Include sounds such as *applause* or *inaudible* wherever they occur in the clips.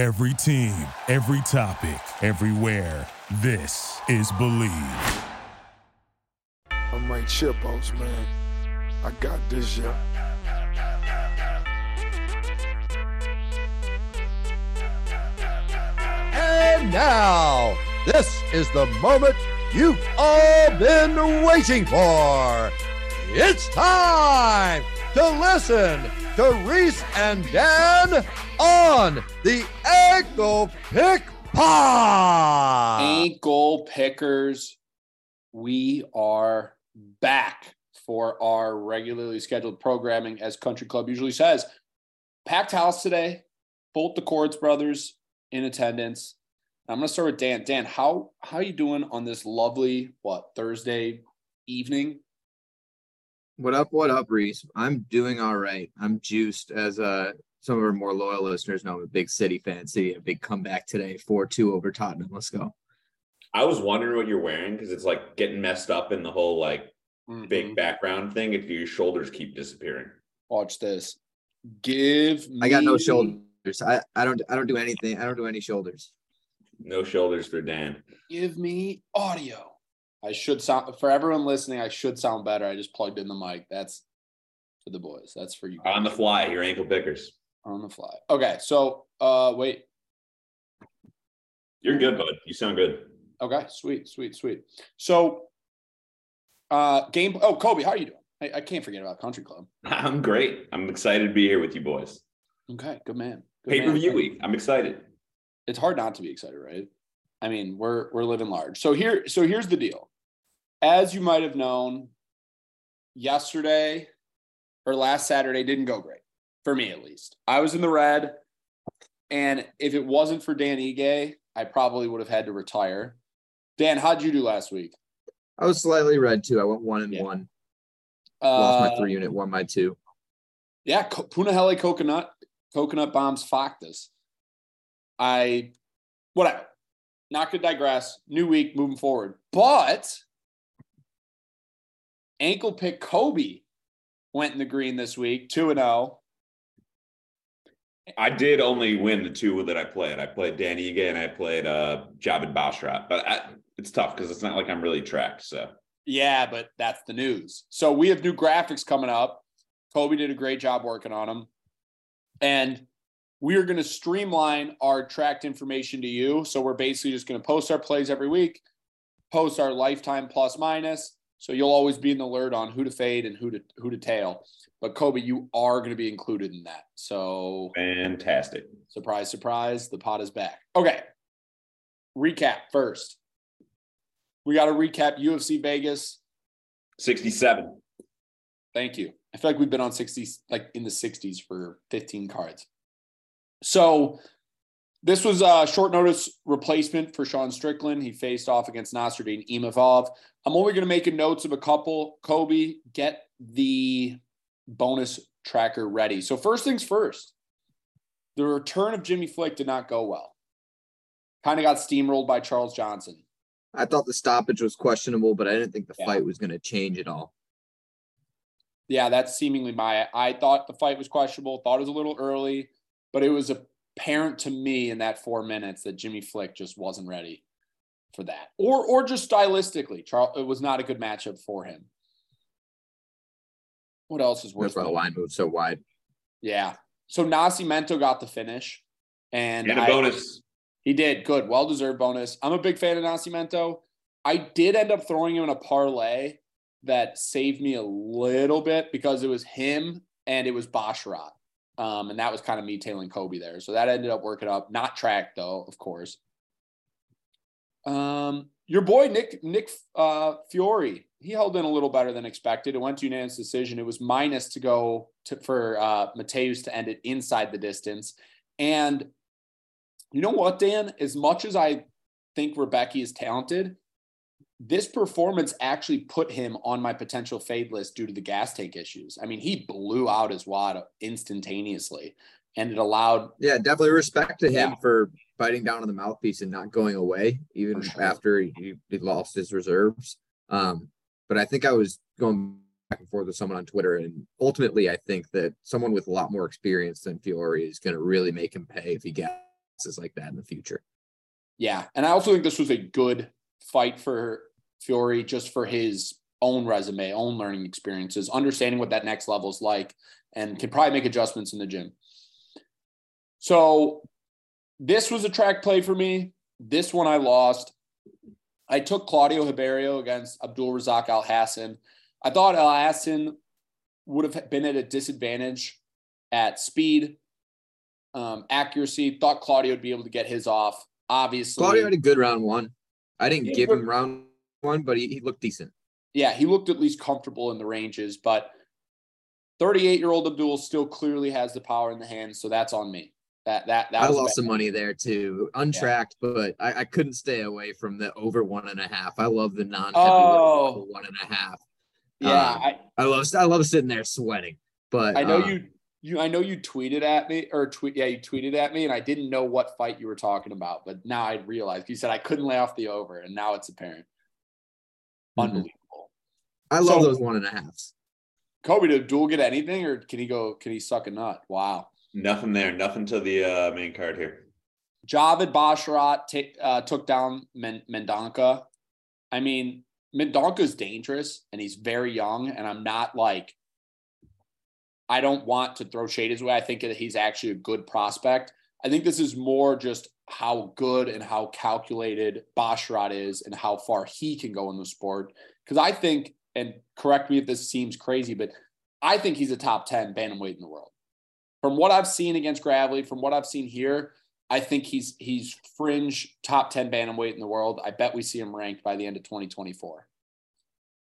Every team, every topic, everywhere. This is Believe. I'm Mike Chipos, man. I got this, yeah. And now, this is the moment you've all been waiting for. It's time to listen to Reese and Dan on the Ankle Pick Pod. Ankle pickers, we are back for our regularly scheduled programming, as Country Club usually says. Packed house today, both the Cords brothers in attendance. I'm going to start with Dan. Dan, how how are you doing on this lovely what Thursday evening? What up? What up, Reese? I'm doing all right. I'm juiced, as uh some of our more loyal listeners know. I'm a big City fan. City a big comeback today, four two over Tottenham. Let's go. I was wondering what you're wearing because it's like getting messed up in the whole like Mhm. big background thing if your shoulders keep disappearing. Watch this. Give I got no shoulders. I, I don't I don't do anything. I don't do any shoulders. No shoulders for Dan. Give me audio. I should sound for everyone listening. I should sound better. I just plugged in the mic. That's for the boys. That's for you. On the fly, your ankle pickers. on the fly. Okay, so uh wait. You're good, bud. You sound good. Okay, sweet, sweet, sweet. So uh game oh Kobe, how are you doing? I, I can't forget about Country Club. *laughs* I'm great. I'm excited to be here with you boys. Okay, good man. Pay per view week. I'm excited. It's hard not to be excited, right? I mean, we're we're living large. So here, so here's the deal. As you might have known, yesterday or last Saturday didn't go great for me at least. I was in the red, and if it wasn't for Dan Ige, I probably would have had to retire. Dan, how'd you do last week? I was slightly red too. I went one and Yeah. one. Lost my Uh, three unit, won my two. Yeah, Co- Punahele coconut, coconut bombs Factus. I, whatever. Not gonna digress. New week, moving forward. But ankle pick Kobe went in the green this week, two and oh. zero. I did only win the two that I played. I played Dan Ige and I played uh Javid Basharat. But I, it's tough because it's not like I'm really tracked. So Yeah, but that's the news. So we have new graphics coming up. Kobe did a great job working on them. And we are going to streamline our tracked information to you. So we're basically just going to post our plays every week, post our lifetime plus minus. So you'll always be in the alert on who to fade and who to who to tail. But Kobe, you are going to be included in that. So fantastic. surprise, surprise, the pot is back. Okay. Recap first. We got to recap UFC Vegas. 67. Thank you. I feel like we've been on 60s, like in the 60s for 15 cards. So this was a short notice replacement for Sean Strickland. He faced off against Nasruddin Imavov. I'm only going to make a notes of a couple. Kobe, get the bonus tracker ready. So first things first, the return of Jimmy Flick did not go well. Kind of got steamrolled by Charles Johnson. I thought the stoppage was questionable, but I didn't think the Yeah. fight was going to change at all. Yeah, that's seemingly my. I thought the fight was questionable. Thought it was a little early, but it was apparent to me in that four minutes that Jimmy Flick just wasn't ready for that, or or just stylistically, Charles. It was not a good matchup for him. What else is worth? That's why the line moved so wide. Yeah. So Nascimento got the finish, and And a I- bonus. he did good, well deserved bonus. I'm a big fan of Nascimento. I did end up throwing him in a parlay that saved me a little bit because it was him and it was Basharat. Um, and that was kind of me tailing Kobe there. So that ended up working up. Not tracked though, of course. Um, your boy Nick Nick uh, Fiore, he held in a little better than expected. It went to unanimous decision. It was minus to go to, for uh, Mateus to end it inside the distance. And you know what, Dan? As much as I think Rebecca is talented, this performance actually put him on my potential fade list due to the gas tank issues. I mean, he blew out his wad instantaneously, and it allowed Yeah, definitely respect to him Yeah. for biting down on the mouthpiece and not going away, even sure. after he, he lost his reserves. Um, but I think I was going back and forth with someone on Twitter, and ultimately, I think that someone with a lot more experience than Fiore is going to really make him pay if he gas successes like that in the future. Yeah, and I also think this was a good fight for Fury, just for his own resume, own learning experiences, understanding what that next level is like, and can probably make adjustments in the gym. So this was a track play for me. This one I lost. I took Claudio Ribeiro against Abdul Razak Al Hassan. I thought Al Hassan would have been at a disadvantage at speed, um, accuracy. Thought Claudio would be able to get his off. Obviously, Claudio had a good round one. I didn't give him round one, but he, he looked decent. yeah, he looked at least comfortable in the ranges, but 38 year old Abdul still clearly has the power in the hands. So that's on me. That, that, that I lost some money there too, untracked, but I, I couldn't stay away from the over one and a half. I love the non Oh. one and a half. Yeah. Um, I, I love I love sitting there sweating, but I know um, you, you, I know you tweeted at me or tweet. Yeah. You tweeted at me and I didn't know what fight you were talking about, but now I realized you said I couldn't lay off the over and now it's apparent. Mhm. Unbelievable. I love So- those one and a halves. Kobe, did Abdul get anything or can he go, can he suck a nut? Wow. Nothing there. Nothing to the uh, main card here. Javid Basharat ta- uh, took down Men- Mendonca. I mean, Mendonca's dangerous and he's very young, and I'm not like, I don't want to throw shade his way. I think that he's actually a good prospect. I think this is more just how good and how calculated Basharat is and how far he can go in the sport. Because I think, and correct me if this seems crazy, but I think he's a top 10 bantamweight in the world. From what I've seen against Gravely, from what I've seen here, I think he's he's fringe top 10 bantamweight in the world. I bet we see him ranked by the end of 2024.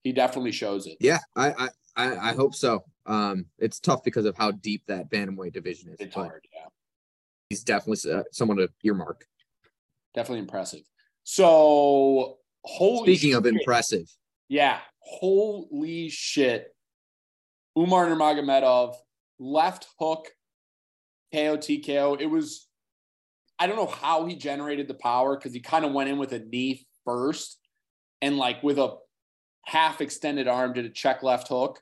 He definitely shows it. Yeah, I, I I I hope so. Um, it's tough because of how deep that bantamweight division is, It's but hard. He's definitely uh, someone to earmark. Definitely impressive. So holy Speaking of impressive, Yeah, holy shit. Umar Nurmagomedov, left hook, KO TKO. It was, I don't know how he generated the power because he kind of went in with a knee first and like with a half extended arm did a check left hook.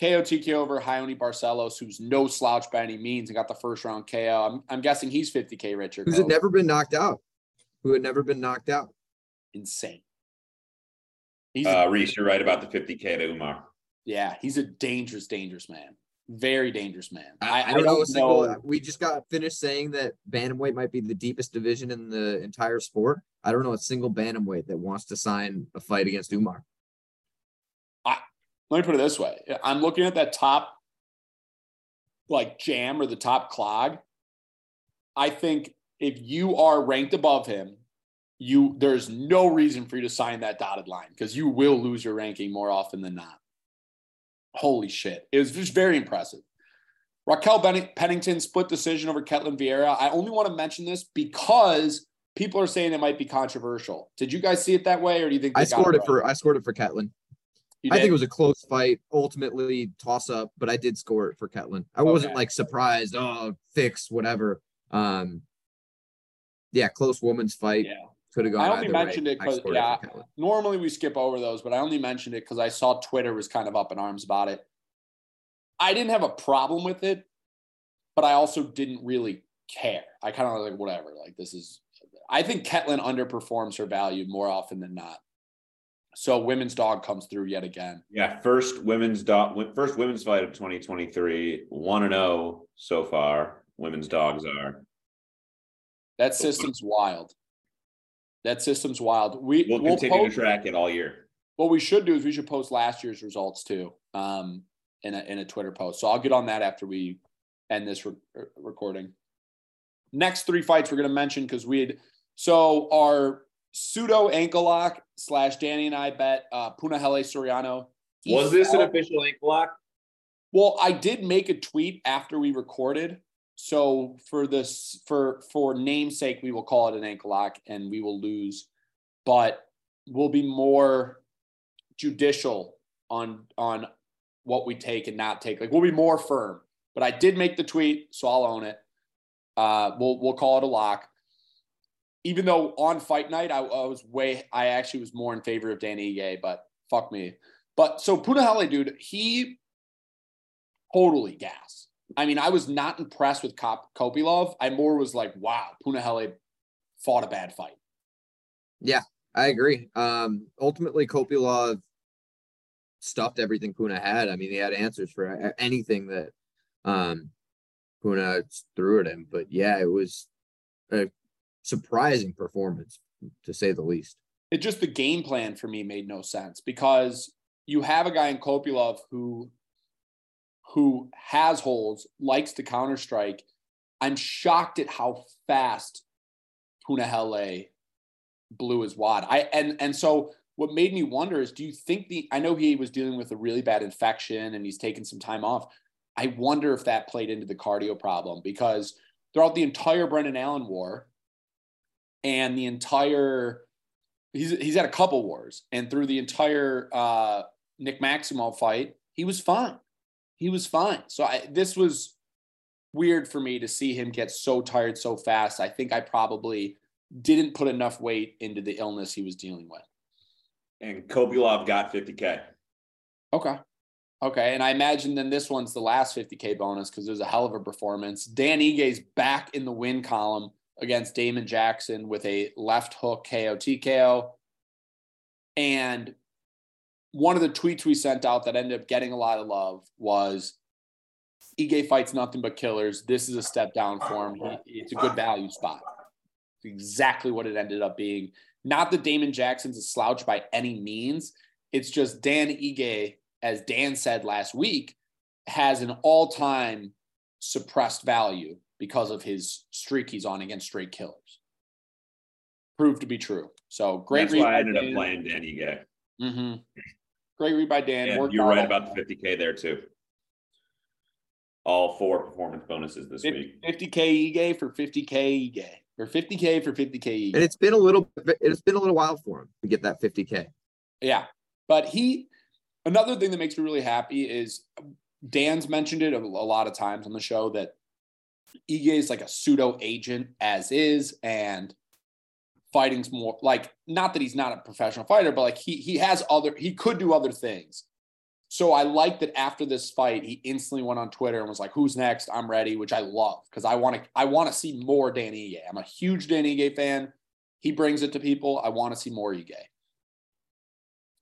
KO TKO over Raoni Barcelos, who's no slouch by any means and got the first round KO. I'm, I'm guessing he's 50K richer. who's had never been knocked out, who had never been knocked out. Insane. He's Uh, Reese, you're right about the 50K to Umar. Yeah, he's a dangerous, dangerous man. Very dangerous man. I, I don't know a single. We just got finished saying that bantamweight might be the deepest division in the entire sport. I don't know a single bantamweight that wants to sign a fight against Umar. Let me put it this way: I'm looking at that top, like jam or the top clog. I think if you are ranked above him, you there's no reason for you to sign that dotted line because you will lose your ranking more often than not. Holy shit! It was just very impressive. Raquel Pennington split decision over Ketlen Vieira. I only want to mention this because people are saying it might be controversial. Did you guys see it that way, or do you think I scored it right? for I scored it for Ketlen. I think it was a close fight, ultimately toss up, but I did score it for Ketlen. I wasn't like surprised, oh, fixed, whatever. Um, yeah, close woman's fight Yeah. could have gone. I only mentioned way. it I 'cause- scored yeah. Ketlen. normally we skip over those, but I only mentioned it because I saw Twitter was kind of up in arms about it. I didn't have a problem with it, but I also didn't really care. I kind of like whatever. Like this is, I think Ketlen underperforms her value more often than not. So women's dog comes through yet again. Yeah, first women's dog, first women's fight of 2023, one and zero so far. Women's dogs are. That system's wild. That system's wild. We We'll we'll continue post- to track it all year. What we should do is we should post last year's results too, um, in a in a Twitter post. So I'll get on that after we end this re- recording. Next three fights we're going to mention because we had so our pseudo ankle lock slash Danny and I bet uh, Punahele Soriano. Was this an official ankle lock? well, I did make a tweet after we recorded. So for this, for for namesake, we will call it an ankle lock, and we will lose, but we'll be more judicial on on what we take and not take. Like we'll be more firm. But I did make the tweet, so I'll own it. Uh, we'll we'll call it a lock. Even though on fight night I, I was way, I actually was more in favor of Danny Ige, but fuck me. But so Punahele, dude, he totally gas. I mean, I was not impressed with Kop- Kopylov. I more was like, wow, Punahele fought a bad fight. Yeah, I agree. Um, ultimately, Kopylov stuffed everything Puna had. I mean, he had answers for anything that um, Puna threw at him. But yeah, it was a surprising performance to say the least. It just the game plan for me made no sense because you have a guy in Kopylov who who has holes, likes to counter strike. I'm shocked at how fast Punahele blew his wad. I and and so what made me wonder is do you think the I know he was dealing with a really bad infection and he's taken some time off. I wonder if that played into the cardio problem because throughout the entire Brendan Allen war and the entire he's he's had a couple wars and through the entire uh, Nick Maximov fight, he was fine. He was fine. So I, this was weird for me to see him get so tired so fast. I think I probably didn't put enough weight into the illness he was dealing with. And Kopylov got 50K. Okay. Okay. And I imagine then this one's the last 50K bonus because it was a hell of a performance. Dan Ige's back in the win column against Damon Jackson with a left hook KO TKO. And one of the tweets we sent out that ended up getting a lot of love was Ige fights nothing but killers. This is a step down for him. It's a good value spot. It's exactly what it ended up being. Not that Damon Jackson's a slouch by any means. It's just Dan Ige, as Dan said last week, has an all time suppressed value because of his streak he's on against straight killers. Proved to be true. So great. That's why I ended up playing Danny Ige. Mm-hmm. Great read by Dan. And you're right about the 50K there too. All four performance bonuses this 50, week. 50K Ige for 50K Ige or 50K for 50K. And it's been a little, it's been a little while for him to get that 50K. Yeah. But he, another thing that makes me really happy is Dan's mentioned it a, a lot of times on the show that Ige is like a pseudo agent as is. And fighting's more like, not that he's not a professional fighter, but like he, he has other, he could do other things. So I like that after this fight, he instantly went on Twitter and was like, "Who's next? I'm ready," which I love because I want to I want to see more Danny Ige. I'm a huge Danny Ige fan. He brings it to people. I want to see more Ige.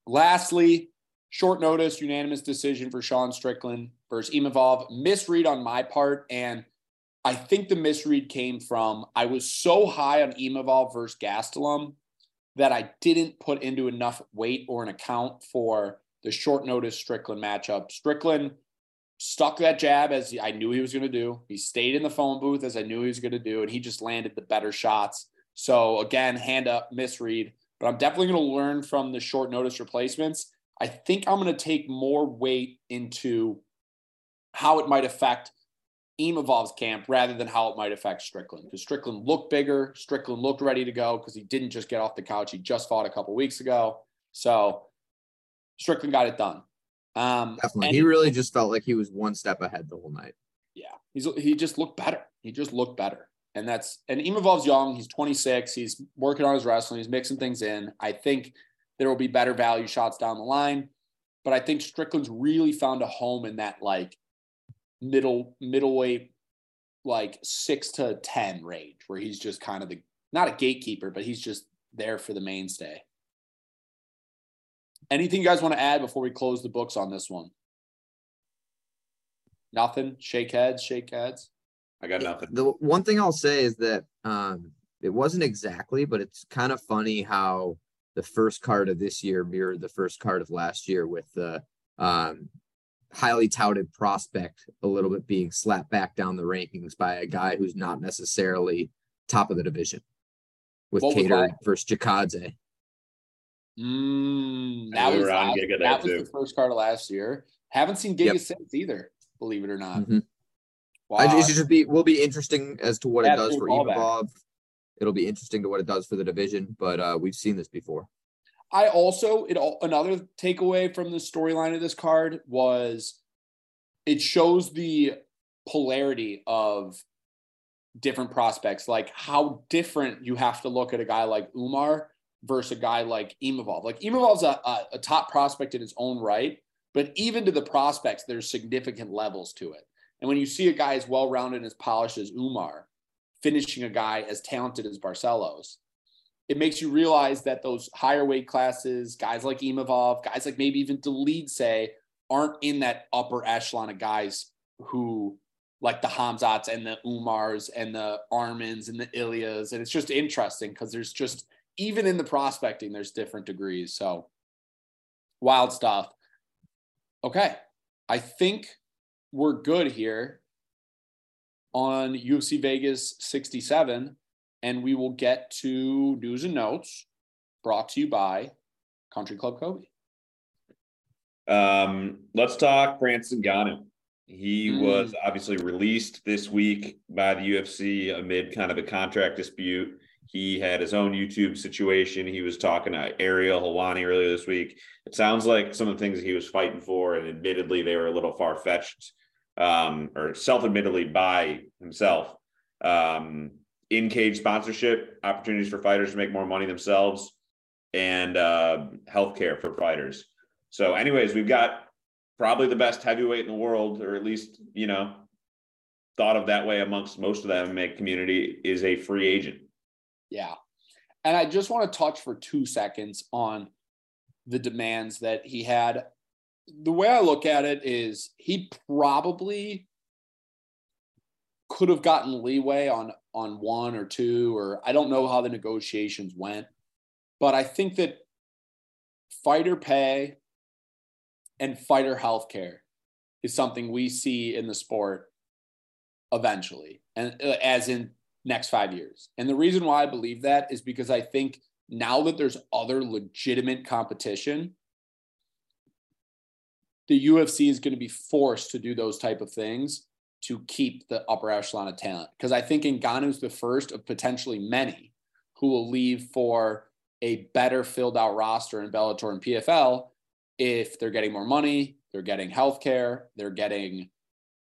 Lastly, short notice, unanimous decision for Sean Strickland versus Imavov. Misread on my part, and I think the misread came from I was so high on Imavov versus Gastelum that I didn't put into enough weight or an account for the short notice Strickland matchup. Strickland stuck that jab as I knew he was going to do. He stayed in the phone booth as I knew he was going to do, and he just landed the better shots. So again, hand up, misread. But I'm definitely going to learn from the short notice replacements. I think I'm going to take more weight into how it might affect Imavov's camp rather than how it might affect Strickland. Because Strickland looked bigger. Strickland looked ready to go because he didn't just get off the couch. He just fought a couple weeks ago. So Strickland got it done. Um, Definitely. He really just felt like he was one step ahead the whole night. Yeah. He's, he just looked better. He just looked better. And that's, and Imavov's young. He's 26. He's working on his wrestling. He's mixing things in. I think there will be better value shots down the line. But I think Strickland's really found a home in that like middle, middleweight, like six to 10 range where he's just kind of the, not a gatekeeper, but he's just there for the mainstay. Anything you guys want to add before we close the books on this one? Nothing. Shake heads. Shake heads. I got nothing. The one thing I'll say is that um, it wasn't exactly, but it's kind of funny how the first card of this year mirrored the first card of last year with the um, highly touted prospect a little bit being slapped back down the rankings by a guy who's not necessarily top of the division with Kattar versus Chikadze. Mm, that was, last, that, that was the first card of last year. Haven't seen Giga yep. since either, believe it or not. Mm-hmm. Wow. I, it should be will be interesting as to what yeah, it does for Imavov. It'll be interesting to what it does for the division, but uh, we've seen this before. I also it all another takeaway from the storyline of this card was it shows the polarity of different prospects, like how different you have to look at a guy like Umar versus a guy like Imavov. Like Imavov's a, a, a top prospect in his own right, but even to the prospects, there's significant levels to it. And when you see a guy as well rounded and as polished as Umar finishing a guy as talented as Barcelos, it makes you realize that those higher weight classes, guys like Imavov, guys like maybe even Dolidze, aren't in that upper echelon of guys who like the Hamzats and the Umars and the Armins and the Ilias. And it's just interesting because there's just, even in the prospecting, there's different degrees. So wild stuff. Okay. I think we're good here on UFC Vegas 67. And we will get to news and notes brought to you by Country Club Kobe. Um, let's talk Francis Ngannou. He Mm. was obviously released this week by the UFC amid kind of a contract dispute. He had his own YouTube situation. He was talking to Ariel Helwani earlier this week. It sounds like some of the things he was fighting for, and admittedly, they were a little far fetched, um, or self admittedly by himself. Um, in cage sponsorship, opportunities for fighters to make more money themselves, and uh, healthcare for fighters. So, anyways, we've got probably the best heavyweight in the world, or at least, you know, thought of that way amongst most of the MMA community, is a free agent. Yeah. And I just want to touch for two seconds on the demands that he had. The way I look at it is he probably could have gotten leeway on on one or two or I don't know how the negotiations went, but I think that fighter pay and fighter healthcare is something we see in the sport eventually and uh, as in next 5 years. And the reason why I believe that is because I think now that there's other legitimate competition the UFC is going to be forced to do those type of things to keep the upper echelon of talent. Because I think Ngannou's the first of potentially many who will leave for a better filled out roster in Bellator and PFL if they're getting more money, they're getting health care, they're getting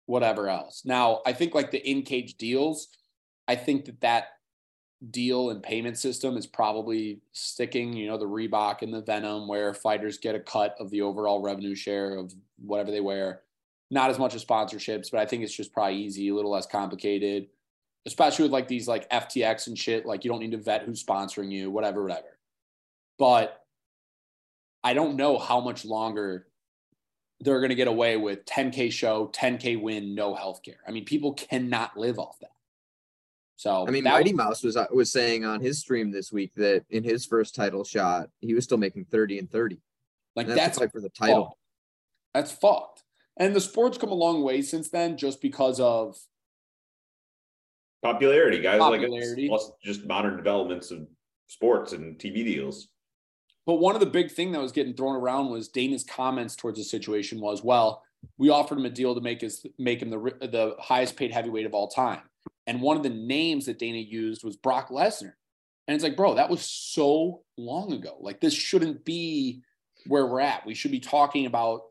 whatever else. Now, I think like the in cage deals, I think that that deal and payment system is probably sticking, you know, the Reebok and the Venom, where fighters get a cut of the overall revenue share of whatever they wear. Not as much as sponsorships, but I think it's just probably easy, a little less complicated, especially with like these like FTX and shit. Like you don't need to vet who's sponsoring you, whatever, whatever. But I don't know how much longer they're going to get away with 10K show, 10K win, no healthcare. I mean, people cannot live off that. So I mean, Mighty Mouse was uh, was saying on his stream this week that in his first title shot, he was still making 30 and 30. like And that's that's like for the title. fucked. That's fucked. And the sport's come a long way since then, just because of Popularity, guys. Popularity. Like plus just modern developments of sports and TV deals. But one of the big thing that was getting thrown around was Dana's comments towards the situation was, well, we offered him a deal to make his make him the the highest paid heavyweight of all time. And one of the names that Dana used was Brock Lesnar. And it's like, bro, that was so long ago. Like this shouldn't be where we're at. We should be talking about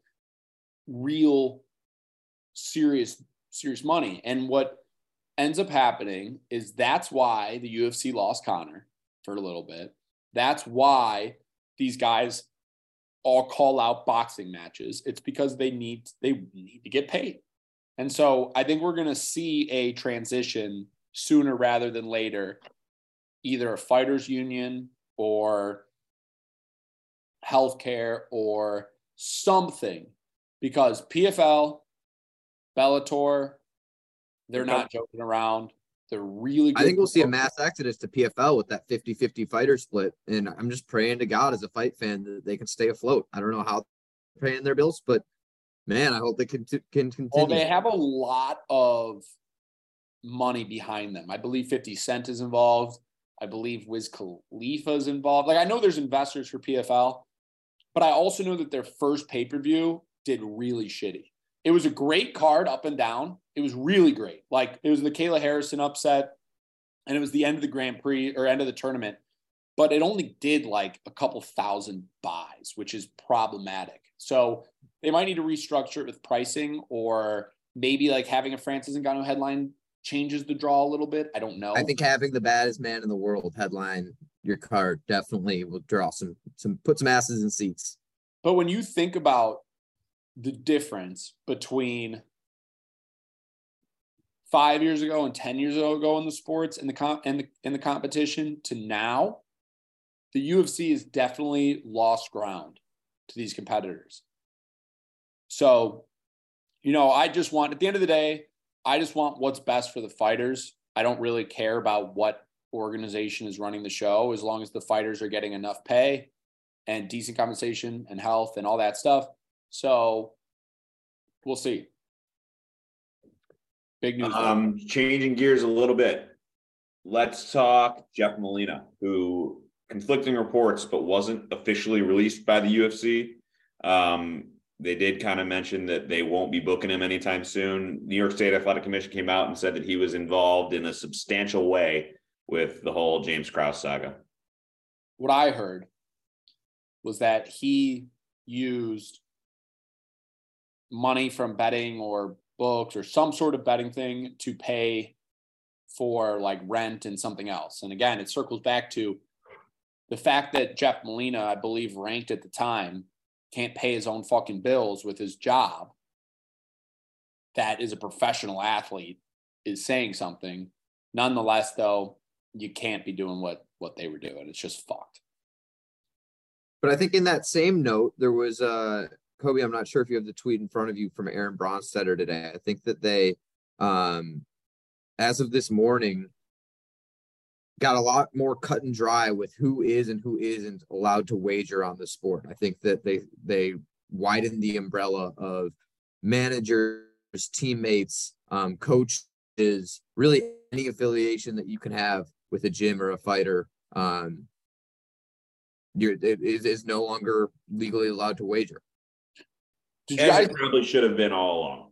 real serious serious money. And what ends up happening is that's why the UFC lost Conor for a little bit. That's why these guys all call out boxing matches. It's because they need they need to get paid. And so I think we're going to see a transition sooner rather than later, either a fighters union or healthcare or something, because PFL, Bellator, they're not joking around. They're really. Good I think we'll see a mass exodus to PFL with that 50 50 fighter split. And I'm just praying to God as a fight fan that they can stay afloat. I don't know how they're paying their bills, but man, I hope they can, can continue. Well, they have a lot of money behind them. I believe 50 Cent is involved. I believe Wiz Khalifa is involved. Like I know there's investors for PFL, but I also know that their first pay per view did really shitty. It was a great card up and down. It was really great. Like it was the Kayla Harrison upset, and it was the end of the Grand Prix or end of the tournament, but it only did like a couple thousand buys, which is problematic. So they might need to restructure it with pricing or maybe like having a Francis Ngannou headline changes the draw a little bit. I don't know. I think having the baddest man in the world headline your card definitely will draw some, some, put some asses in seats. But when you think about the difference between five years ago and 10 years ago in the sports and the and the, the competition to now, the UFC has definitely lost ground to these competitors. So, you know, I just want, at the end of the day, I just want what's best for the fighters. I don't really care about what organization is running the show as long as the fighters are getting enough pay and decent compensation and health and all that stuff. So we'll see. Big news. Um, changing gears a little bit. Let's talk Jeff Molina, who conflicting reports, but wasn't officially released by the UFC. Um, they did kind of mention that they won't be booking him anytime soon. New York State Athletic Commission came out and said that he was involved in a substantial way with the whole James Krause saga. What I heard was that he used money from betting or books or some sort of betting thing to pay for like rent and something else. And again, it circles back to the fact that Jeff Molina, I believe, ranked at the time, can't pay his own fucking bills with his job. That is a professional athlete is saying something. Nonetheless, though, you can't be doing what what they were doing. It's just fucked. But I think in that same note, there was uh Kobe, I'm not sure if you have the tweet in front of you from Aaron Bronsteter today. I think that they um as of this morning got a lot more cut and dry with who is and who isn't allowed to wager on the sport. I think that they they widened the umbrella of managers, teammates, um, coaches, really any affiliation that you can have with a gym or a fighter. Um, you're, it is, is no longer legally allowed to wager. Did you guys probably should have been all along.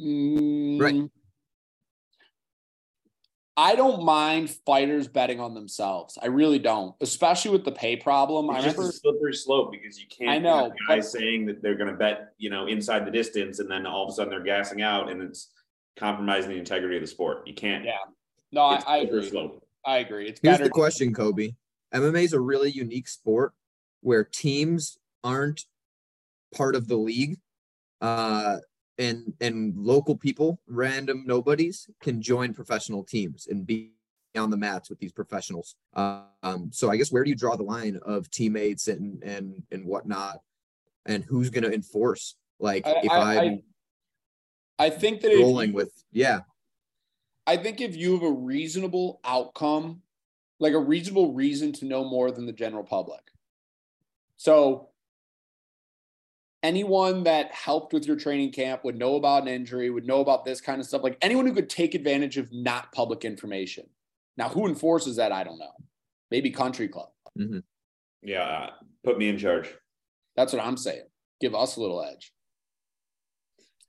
Mm, Right. I don't mind fighters betting on themselves. I really don't, especially with the pay problem. I It's just remember a slippery slope because you can't I know, have guys saying that they're going to bet, you know, inside the distance, and then all of a sudden they're gassing out, and it's compromising the integrity of the sport. You can't. Yeah. no, I, It's I slippery agree. slope. I agree. It's Here's better. the question, Kobe. MMA is a really unique sport where teams aren't part of the league. Uh, and and local people, random nobodies, can join professional teams and be on the mats with these professionals. Um, so I guess where do you draw the line of teammates and and and whatnot, and who's going to enforce? Like I- if I- I'm I think that rolling you- with yeah, I think if you have a reasonable outcome, like a reasonable reason to know more than the general public. So anyone that helped with your training camp would know about an injury, would know about this kind of stuff. Like anyone who could take advantage of not public information. Now, who enforces that? I don't know. Maybe country club. Yeah, uh, put me in charge. That's what I'm saying. Give us a little edge.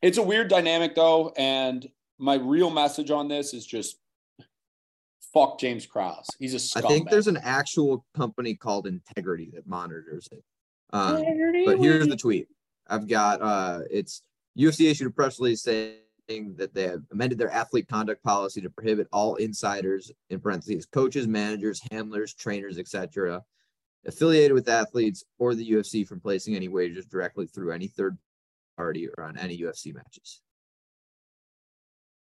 It's a weird dynamic though, and my real message on this is just fuck James Krause. He's a I scumbag. I think there's an actual company called Integrity that monitors it. Um, but here's the tweet. I've got uh it's UFC issued a press release saying that they have amended their athlete conduct policy to prohibit all insiders in parentheses coaches, managers, handlers, trainers, etc. affiliated with athletes or the UFC from placing any wagers directly through any third party or on any UFC matches.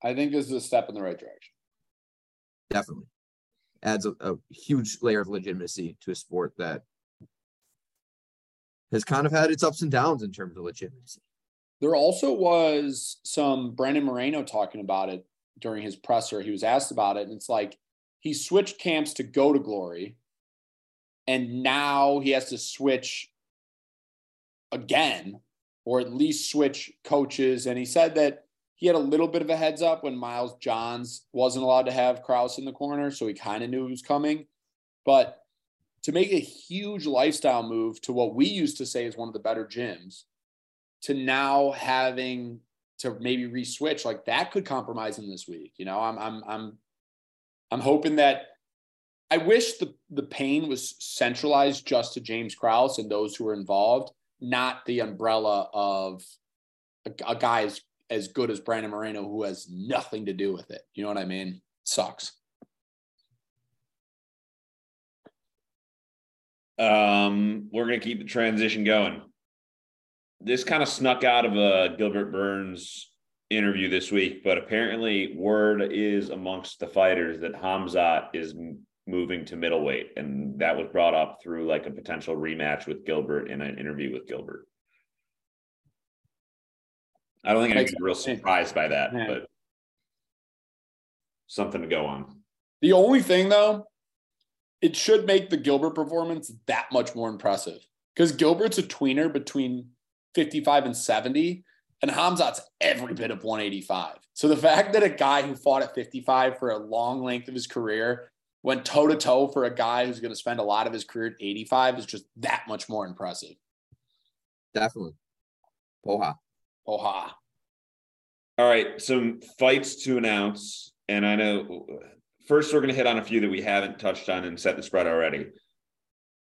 I think this is a step in the right direction. Definitely adds a, a huge layer of legitimacy to a sport that has kind of had its ups and downs in terms of legitimacy. There also was some Brandon Moreno talking about it during his presser. He was asked about it, and it's like he switched camps to go to glory, and now he has to switch again, or at least switch coaches. And he said that he had a little bit of a heads up when Miles Johns wasn't allowed to have Krause in the corner, so he kind of knew it was coming. But to make a huge lifestyle move to what we used to say is one of the better gyms to now having to maybe re-switch like that could compromise him this week you know? I'm i'm i'm i'm hoping that i wish the the pain was centralized just to james krause and those who were involved not the umbrella of a, a guy as, as good as brandon moreno who has nothing to do with it. You know what i mean? Sucks Um, we're gonna keep the transition going. This kind of snuck out of a Gilbert Burns' interview this week, but apparently word is amongst the fighters that Hamzat is moving to middleweight, and that was brought up through like a potential rematch with Gilbert in an interview with Gilbert. I don't think Makes anyone's real surprised by that, but something to go on. The only thing though, it should make the Gilbert performance that much more impressive because Gilbert's a tweener between 55 and 70, and Hamzat's every bit of 185. So the fact that a guy who fought at 55 for a long length of his career went toe to toe for a guy who's going to spend a lot of his career at 85 is just that much more impressive. Definitely. Poha. Oha. All right, some fights to announce, and I know first we're going to hit on a few that we haven't touched on and set the spread already.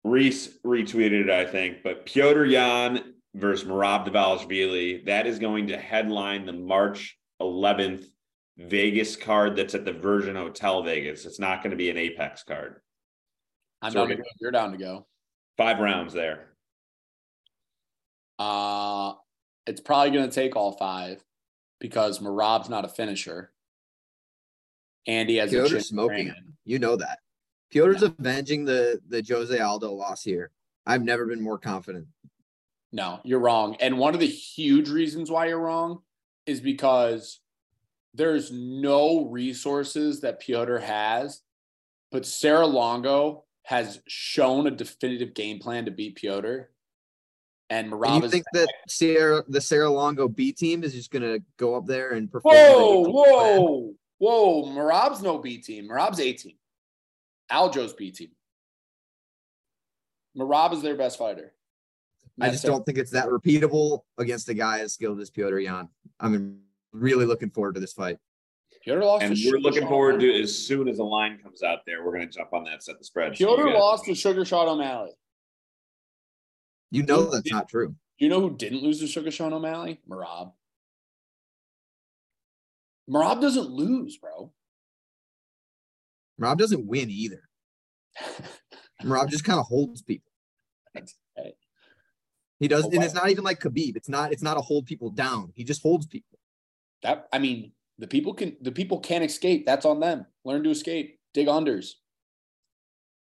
Reese retweeted it, I think, but Petr Yan versus Merab Dvalishvili that is going to headline the March 11th Vegas card that's at the Virgin Hotel Vegas. It's not going to be an Apex card. I'm So down to go. You're down to go. Five rounds there. Uh, it's probably going to take all five because Merab's not a finisher. And he has a Petr's smoking him. You know that. Petr's avenging the the Jose Aldo loss here. I've never been more confident. No, you're wrong. And one of the huge reasons why you're wrong is because there's no resources that Petr has, but Serra-Longo has shown a definitive game plan to beat Petr. And And Merab you think that Sierra the Serra-Longo B team is just gonna go up there and perform? Whoa, whoa, whoa. Merab's no B team. Merab's A team. Aljo's B team. Merab is their best fighter. I just don't think it's that repeatable against a guy as skilled as Petr Yan. I'm really looking forward to this fight. Petr lost And to we're looking Sean forward to as soon as the line comes out there, we're going to jump on that, set the spread. So you Petr guys- lost to Sugar Sean O'Malley. You know that's not true. Do you know who didn't lose to Sugar Sean O'Malley? Merab. Merab doesn't lose, bro. Rob doesn't win either. *laughs* Rob just kind of holds people. Hey. He does, Oh, and it's not even like Khabib. It's not. It's not a hold people down. He just holds people. That I mean, the people can the people can't escape. That's on them. Learn to escape. Dig unders.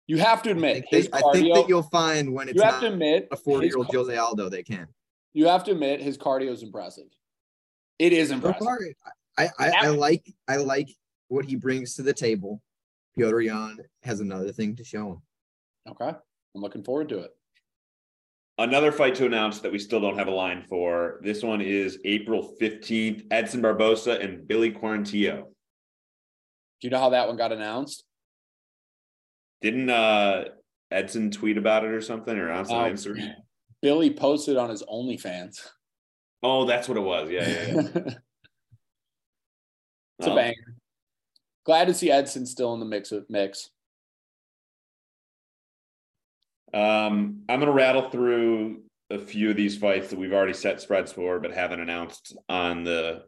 You have to I admit think, his they- I think cardio. that you'll find when it's you have to admit a 40 year old his- Jose Aldo, they can. You have to admit his cardio is impressive. It is impressive. Far, I, I, I like I like what he brings to the table. Petr Yan has another thing to show him. Okay. I'm looking forward to it. Another fight to announce that we still don't have a line for. This one is April 15th. Edson Barbosa and Billy Quarantillo. Do you know how that one got announced? Didn't uh Edson tweet about it or something or on some Oh, Instagram? Billy posted on his OnlyFans. Oh, that's what it was. Yeah, yeah, yeah. *laughs* it's a Oh. banger. Glad to see Edson still in the mix of mix. Um, I'm gonna rattle through a few of these fights that we've already set spreads for, but haven't announced on the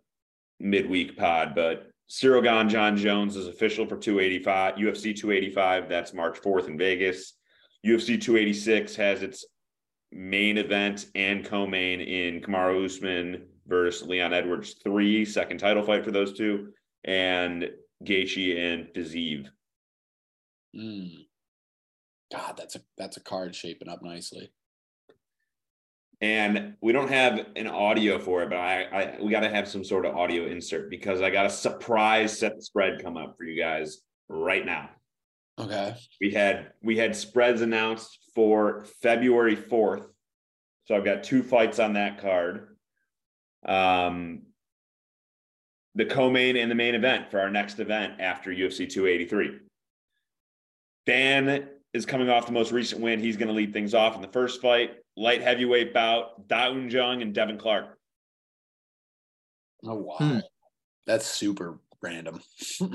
midweek pod. But Ciryl Gane John Jones is official for 285, UFC 285. That's March 4th in Vegas. UFC 286 has its main event and co-main in Kamaru Usman versus Leon Edwards three, second title fight for those two, and Gaethje and Fiziev. Mm. God, that's a that's a card shaping up nicely. and we don't have an audio for it, but I, I we got to have some sort of audio insert because I got a surprise set spread come up for you guys right now. Okay. We had we had spreads announced for February fourth, so I've got two fights on that card. Um, the co-main and the main event for our next event after UFC 283. Dan is coming off the most recent win. He's going to lead things off in the first fight. Light heavyweight bout, Da Un Jung and Devin Clark. Oh wow. Hmm. That's super random. *laughs*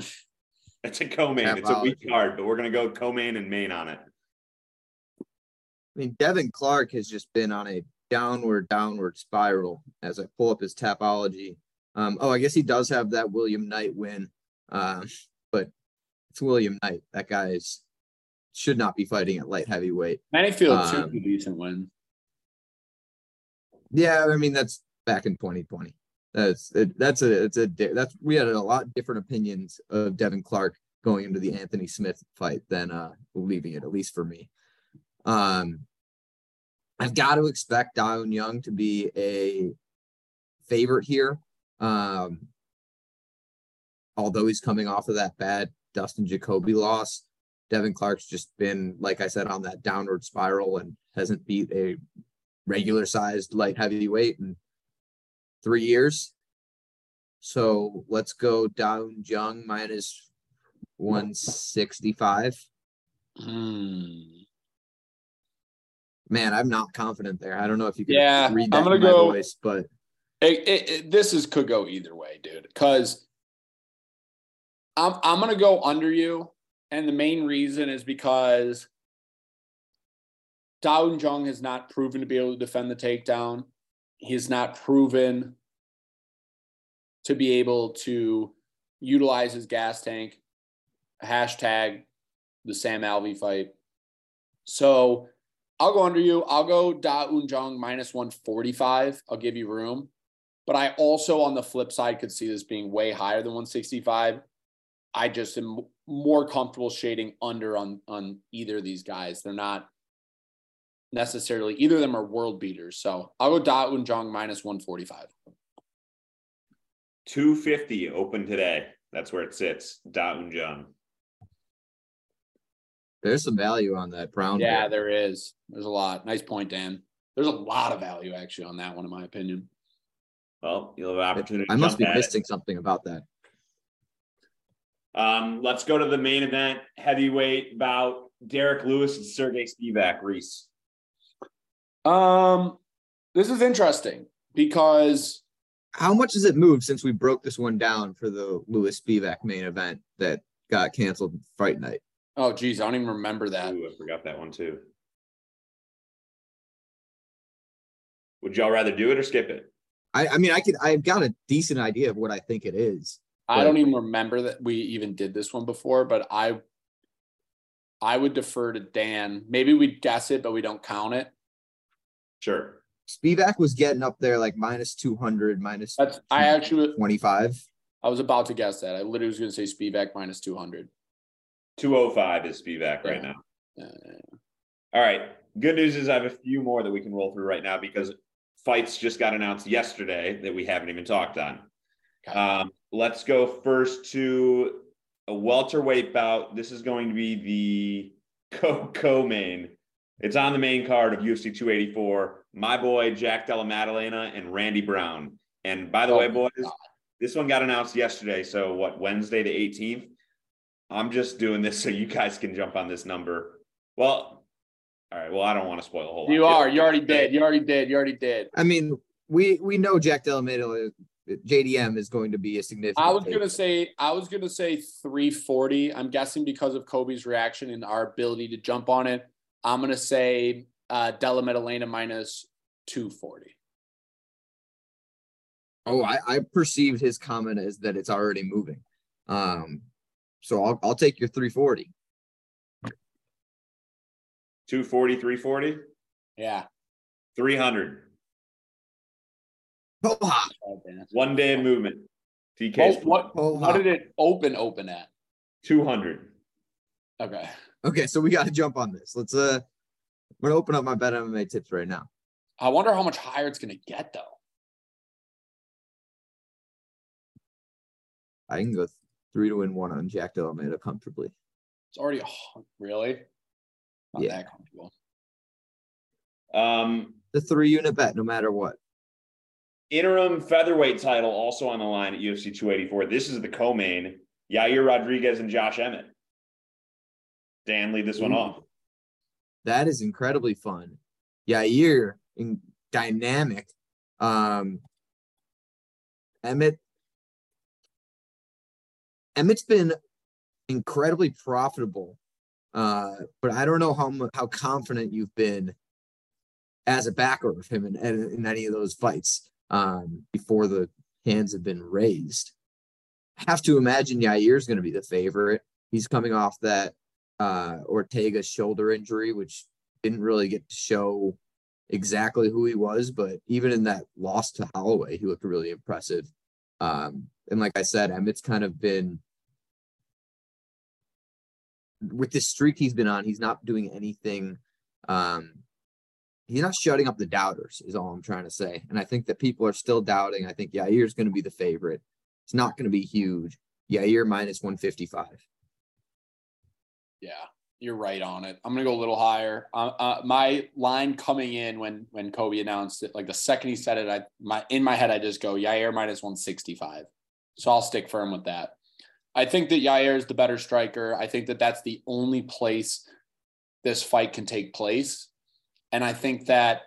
It's a co-main. It's a weak card, but we're going to go co-main and main on it. I mean, Devin Clark has just been on a downward, downward spiral as I pull up his tapology. Um, oh, I guess he does have that William Knight win, um, but it's William Knight. That guy is should not be fighting at light heavyweight. Manyfield Um, a decent win. Yeah, I mean that's back in 2020. That's it, that's a it's a that's we had a lot different opinions of Devin Clark going into the Anthony Smith fight than uh leaving it, at least for me. Um I've got to expect Da Young to be a favorite here. Um although he's coming off of that bad Dustin Jacoby loss, Devin Clark's just been, like I said, on that downward spiral and hasn't beat a regular sized light heavyweight in three years. So let's go Da Un Jung minus 165. Hmm. Man, I'm not confident there. I don't know if you can Yeah, read that I'm gonna go- voice, but It, it, it- this is could go either way, dude. Because I'm I'm gonna go under you, and the main reason is because Da Un Jung has not proven to be able to defend the takedown. He has not proven to be able to utilize his gas tank. Hashtag the Sam Alvey fight. So I'll go under you. I'll go Da Un Jung minus 145. I'll give you room. But I also, on the flip side, could see this being way higher than 165. I just am more comfortable shading under on on either of these guys. They're not necessarily either of them are world beaters. So I'll go Da Un Jung minus 145. 250 open today. That's where it sits. Da Un Jung. there's some value on that Brown. Yeah, pick. there is. There's a lot. Nice point, Dan. There's a lot of value actually on that one, in my opinion. Well, you'll have an opportunity. I to must be at it. missing something about that. Um, let's go to the main event heavyweight bout. Derrick Lewis and Sergey Spivac. Reese. Um, this is interesting because How much has it moved since we broke this one down for the Lewis Spivac main event that got canceled Fight Night? oh geez, I don't even remember that. Ooh, I forgot that one too. Would y'all rather do it or skip it? I, I mean, I could. I've got a decent idea of what I think it is. I don't even remember that we even did this one before, but I I would defer to Dan. Maybe we'd guess it, but we don't count it. Sure. Spivac was getting up there like minus two hundred, minus That's I actually twenty five. I was about to guess that. I literally was going to say Spivac minus two hundred. 205 is Spivac right now. Yeah. now. All right. Good news is I have a few more that we can roll through right now because fights just got announced yesterday that we haven't even talked on. Um, let's go first to a welterweight bout. This is going to be the *laughs* co co main. It's on the main card of UFC 284. My boy Jack Della Maddalena and Randy Brown. And by the Oh way, boys, God. this one got announced yesterday. So what? Wednesday the 18th. I'm just doing this so you guys can jump on this number. Well, all right. Well, I don't want to spoil a whole lot. You are. You're already did. You're already did. You're already did. I mean, we we know Jack Delamedo, JDM is going to be a significant. I was gonna say I was gonna say 340. I'm guessing because of Kobe's reaction and our ability to jump on it. I'm gonna say uh Della Maddalena minus 240. Oh, I, I perceived his comment as that it's already moving. Um, so I'll I'll take your 340. 240, 340, Yeah. 300. Oh, Oh, Dan. One day of movement. TK What what, Oh, what did it open open at? 200. Okay. Okay, so we got to jump on this. Let's uh, I'm gonna open up my bet MMA tips right now. I wonder how much higher it's gonna get though. I can go three to win one on Jack Delamedo comfortably. It's already a hun- really not Yeah. that comfortable. Um, The three unit bet, no matter what. interim featherweight title also on the line at UFC 284. This is the co-main. Yair Rodriguez and Josh Emmett. Dan, lead this one off. That is incredibly fun. Yair in dynamic. Um Emmett Emmett's been incredibly profitable. Uh, but I don't know how how confident you've been as a backer of him in, in, in any of those fights um, before the hands have been raised. I have to imagine Yair's going to be the favorite. He's coming off that uh, Ortega's shoulder injury, which didn't really get to show exactly who he was, but even in that loss to Holloway, he looked really impressive. Um, and like I said, Emmett's kind of been with this streak he's been on, he's not doing anything. Um, he's not shutting up the doubters, is all I'm trying to say. And I think that people are still doubting. I think Yair's going to be the favorite. It's not going to be huge. Yair minus 155. Yeah, you're right on it. I'm gonna go a little higher. Uh, uh, my line coming in when when Kobe announced it, like the second he said it, I my in my head I just go Yair minus 165. So I'll stick firm with that. I think that Yair is the better striker. I think that that's the only place this fight can take place, and I think that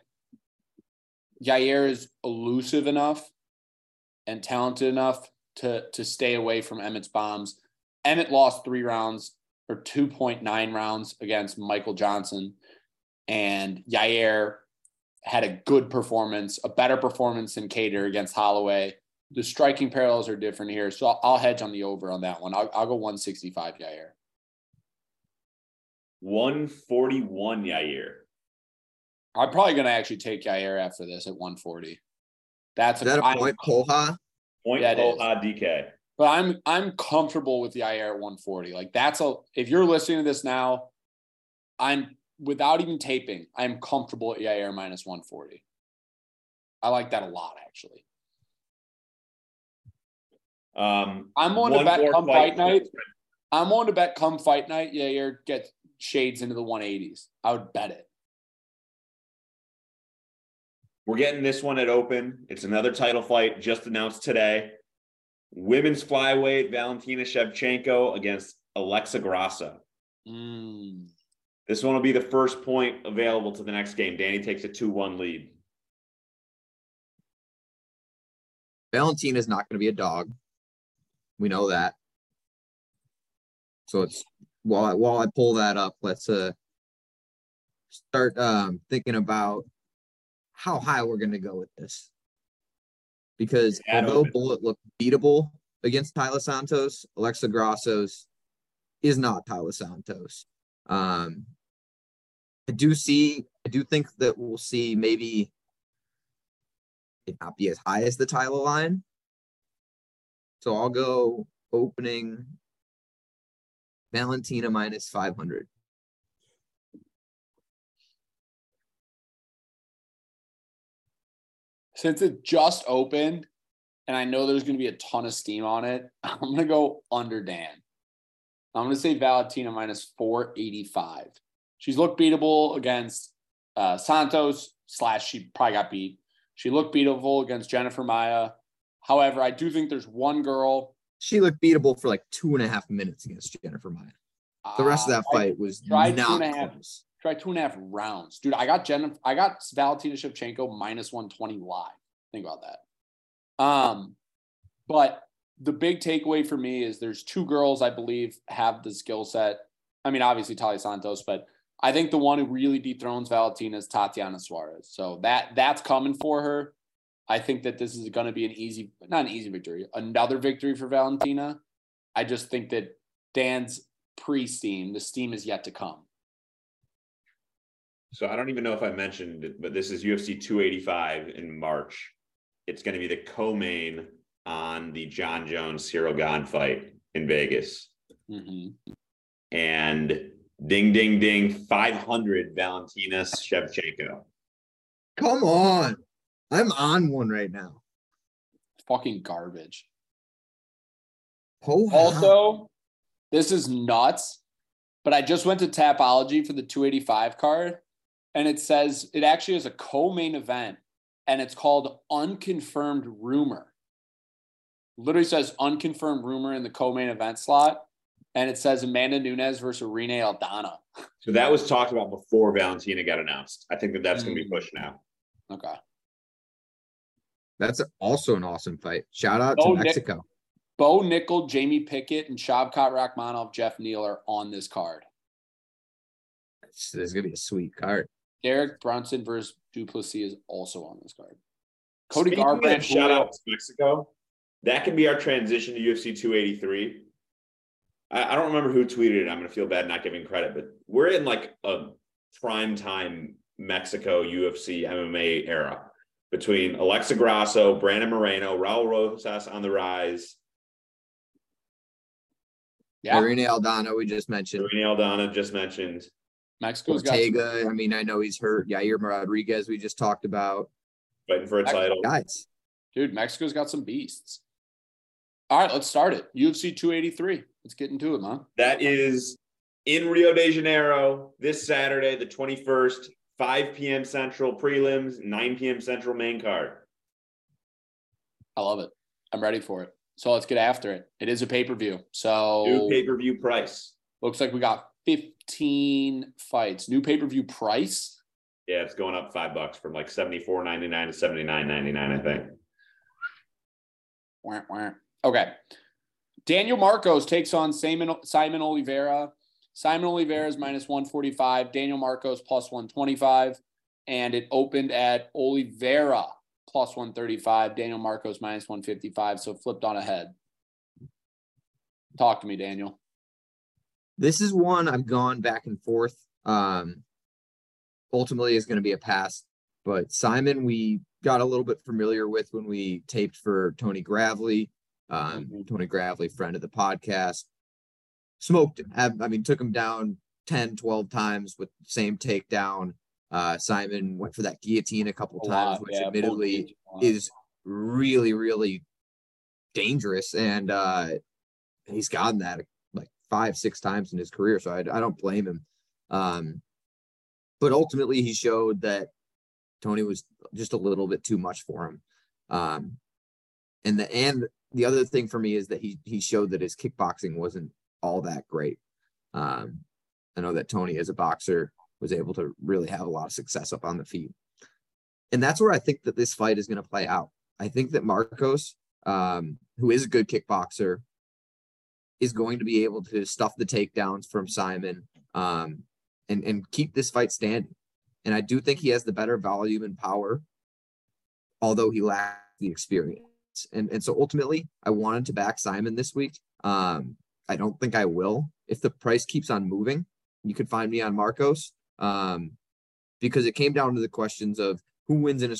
Yair is elusive enough and talented enough to to stay away from Emmett's bombs. Emmett lost three rounds or 2.9 rounds against Michael Johnson. And Yair had a good performance, a better performance than Kattar against Holloway. The striking parallels are different here. So I'll, I'll hedge on the over on that one. I'll, I'll go 165 Yair. 141 Yair. I'm probably going to actually take Yair after this at 140. That's Is that a I'm- point, Poha? Point Yeah. Poha DK. but I'm I'm comfortable with the Yair at 140. Like that's a if you're listening to this now, I'm without even taping, I'm comfortable at Yair minus 140. I like that a lot actually. Um, I'm willing to one bet come fight night. I'm willing to bet come fight night, Yair get shades into the 180s. I would bet it. We're getting this one at open. It's another title fight just announced today. Women's flyweight Valentina Shevchenko against Alexa Grasso. Mm. This one will be the first point available to the next game. Danny takes a 2 1 lead. Valentina is not going to be a dog. We know that. So it's while I, while I pull that up, let's uh start um thinking about how high we're going to go with this. Because Yeah, although open. Bullet looked beatable against Taila Santos, Alexa Grasso's is not Taila Santos. Um, I do see, I do think that we'll see maybe it not be as high as the Taila line. So I'll go opening Valentina minus 500. Since it just opened and I know there's going to be a ton of steam on it, *laughs* I'm going to go under Dan. I'm going to say Valentina minus 485. She's looked beatable against uh, Santos, slash, she probably got beat. She looked beatable against Jennifer Maia. However, I do think there's one girl. She looked beatable for like two and a half minutes against Jennifer Maia. The rest of uh, that fight was tried two not and a half. close. Try two and a half rounds, dude. I got Jennifer. I got Valentina Shevchenko minus one twenty live. Think about that. Um, but the big takeaway for me is there's two girls I believe have the skill set. I mean, obviously Taila Santos, but I think the one who really dethrones Valentina is Tatiana Suarez. So that that's coming for her. I think that this is going to be an easy, not an easy victory, another victory for Valentina. I just think that Dan's pre-steam, the steam is yet to come. So I don't even know if I mentioned it, but this is UFC 285 in March. It's going to be the co-main on the Jon Jones Ciryl Gane fight in Vegas. Mhm. And ding, ding, ding, 500 Valentina Shevchenko. Come on. I'm on one right now. Fucking garbage. Oh, Also, this is nuts, but I just went to Tapology for the 285 card, and it says it actually is a co-main event, and it's called Unconfirmed Rumor. Literally says Unconfirmed Rumor in the co-main event slot, and it says Amanda Nunes versus Rene Aldana. So that was talked about before Valentina got announced. I think that that's going to be Mm. pushed now. Okay. That's also an awesome fight. Shout out to Oh, Nick- Mexico. Bo Nickal, Jamie Pickett, and Shavkat Rakhmonov, Jeff Neal are on this card. It's, this is gonna be a sweet card. Derek Brunson versus Duplessis is also on this card. Cody Speaking of Garbrandt, shout out to Mexico. That can be our transition to UFC 283. I, I don't remember who tweeted it. I'm going to feel bad not giving credit, but we're in like a prime time Mexico UFC MMA era between Alexa Grasso, Brandon Moreno, Raul Rosas on the rise, Yeah, Irene Aldana, we just mentioned. Irene Aldana just mentioned. Mexico's got some- I mean, I know he's hurt. Yair Rodriguez, we just talked about. fighting for a title. Guys, dude. Mexico's got some beasts. All right, let's start it. UFC 283. Let's get into it, man. That is in Rio de Janeiro this Saturday, the 21st, 5 p.m. Central prelims, 9 p.m. Central main card. I love it. I'm ready for it. So let's get after it. It is a pay per view. So New pay per view price. looks like we got 15 fights. New pay per view price. Yeah, it's going up five bucks from like seventy four ninety nine to seventy nine ninety nine. I think. Wah, wah. Okay. Daniel Marcos takes on Saimon, Saimon Oliveira. Saimon Oliveira is minus 145. Daniel Marcos plus 125. And it opened at Oliveira plus 135. Daniel Marcos minus 155. So flipped on ahead. Talk to me, Daniel. this is one I've gone back and forth. Um, ultimately, is going to be a pass. But Saimon, we got a little bit familiar with when we taped for Tony Gravely. Um, Mhm. Tony Gravely, friend of the podcast, smoked him. Have- I mean, took him down 10, 12 times with the same takedown. Uh, Saimon went for that guillotine a couple A times, lot, which yeah, admittedly is really, really dangerous. And uh, he's gotten that like five, six times in his career. So I, I don't blame him. Um, but ultimately, he showed that Tony was just a little bit too much for him. Um, and the and the other thing for me is that he he showed that his kickboxing wasn't all that great. Um, I know that Tony, as a boxer, was able to really have a lot of success up on the feet. And that's where I think that this fight is going to play out. I think that Marcos, um, who is a good kickboxer, is going to be able to stuff the takedowns from Saimon um, and, and keep this fight standing. And I do think he has the better volume and power, although he lacks the experience. And, and so ultimately, I wanted to back Saimon this week. Um, I don't think I will. If the price keeps on moving, you could find me on Marcos um, because it came down to the questions of who wins in a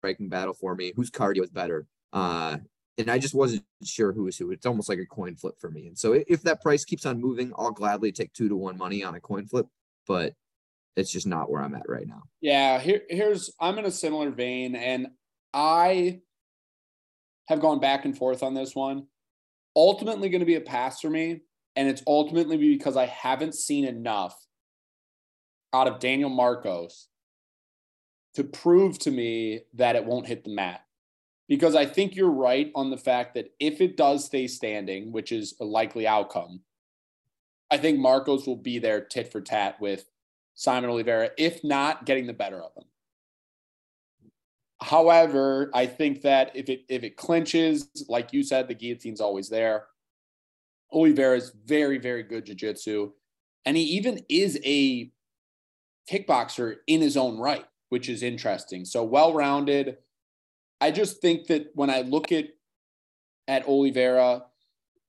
striking battle for me, whose cardio is better. Uh, and I just wasn't sure who was who. It's almost like a coin flip for me. And so if that price keeps on moving, I'll gladly take two to one money on a coin flip, but it's just not where I'm at right now. Yeah, here, here's I'm in a similar vein, and I have gone back and forth on this one. Ultimately, going to be a pass for me, and it's ultimately because I haven't seen enough out of Daniel Marcos to prove to me that it won't hit the mat. Because I think you're right on the fact that if it does stay standing, which is a likely outcome, I think Marcos will be there tit for tat with Saimon Oliveira, if not getting the better of him. However, I think that if it if it clinches, like you said, the guillotine's always there. Oliveira is very, very good jiu-jitsu. And he even is a kickboxer in his own right, which is interesting. So well-rounded. I just think that when I look at at Oliveira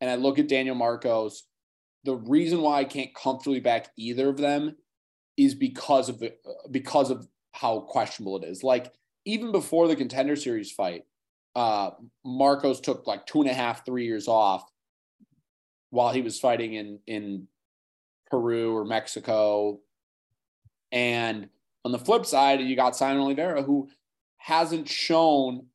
and I look at Daniel Marcos, the reason why I can't comfortably back either of them is because of the because of how questionable it is. Like even before the contender series fight, uh, Marcos took like two and a half, three years off while he was fighting in in Peru or Mexico. And on the flip side, you got Saimon Oliveira, who hasn't shown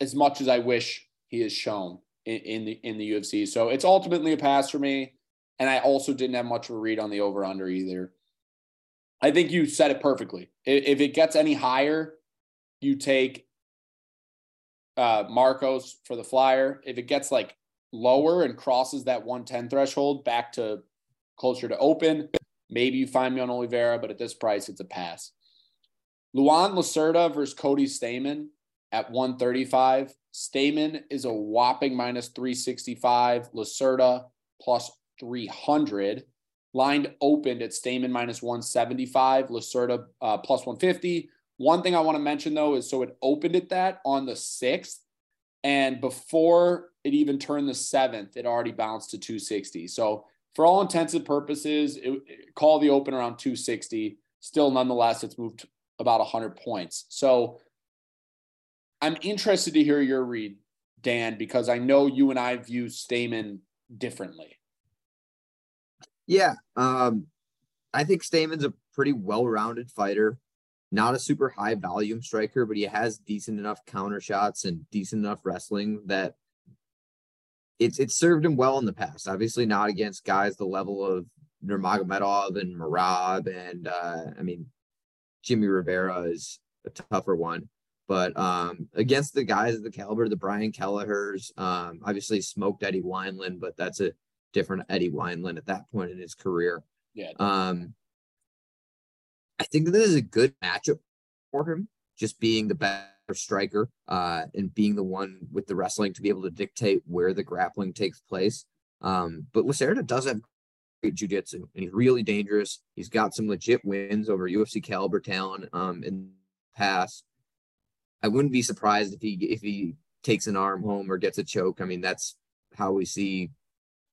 as much as I wish he has shown in, in the in the UFC. So it's ultimately a pass for me. And I also didn't have much of a read on the over under either. I think you said it perfectly. If it gets any higher, you take uh, Marcos for the flyer. If it gets like lower and crosses that 110 threshold back to closer to open, maybe you find me on Oliveira, but at this price, it's a pass. Luan Lacerda versus Cody Stamann at 135. Stamann is a whopping minus 365. Lacerda plus 300. Lined opened at Stamann minus 175. Lacerda uh, plus 150. One thing I want to mention though is so it opened at that on the 6th. And before it even turned the 7th, it already bounced to 260. So for all intents and purposes, it, call the open around 260. Still, nonetheless, it's moved about 100 points. So I'm interested to hear your read, Dan, because I know you and I view Stamann differently. Yeah. Um, I think Stamann's a pretty well rounded fighter. Not a super high volume striker, but he has decent enough counter shots and decent enough wrestling that it's it's served him well in the past. Obviously, not against guys the level of Nurmagomedov and Merab, and uh, I mean, Jimmy Rivera is a tougher one. But um, against the guys of the caliber, the Brian Kelleher's, um, obviously smoked Eddie Wineland, but that's a different Eddie Wineland at that point in his career. Yeah. Um, I think this is a good matchup for him, just being the better striker uh, and being the one with the wrestling to be able to dictate where the grappling takes place. Um, but Lacerda does have great jujitsu and he's really dangerous. He's got some legit wins over UFC caliber talent um, in the past. I wouldn't be surprised if he if he takes an arm home or gets a choke. I mean, that's how we see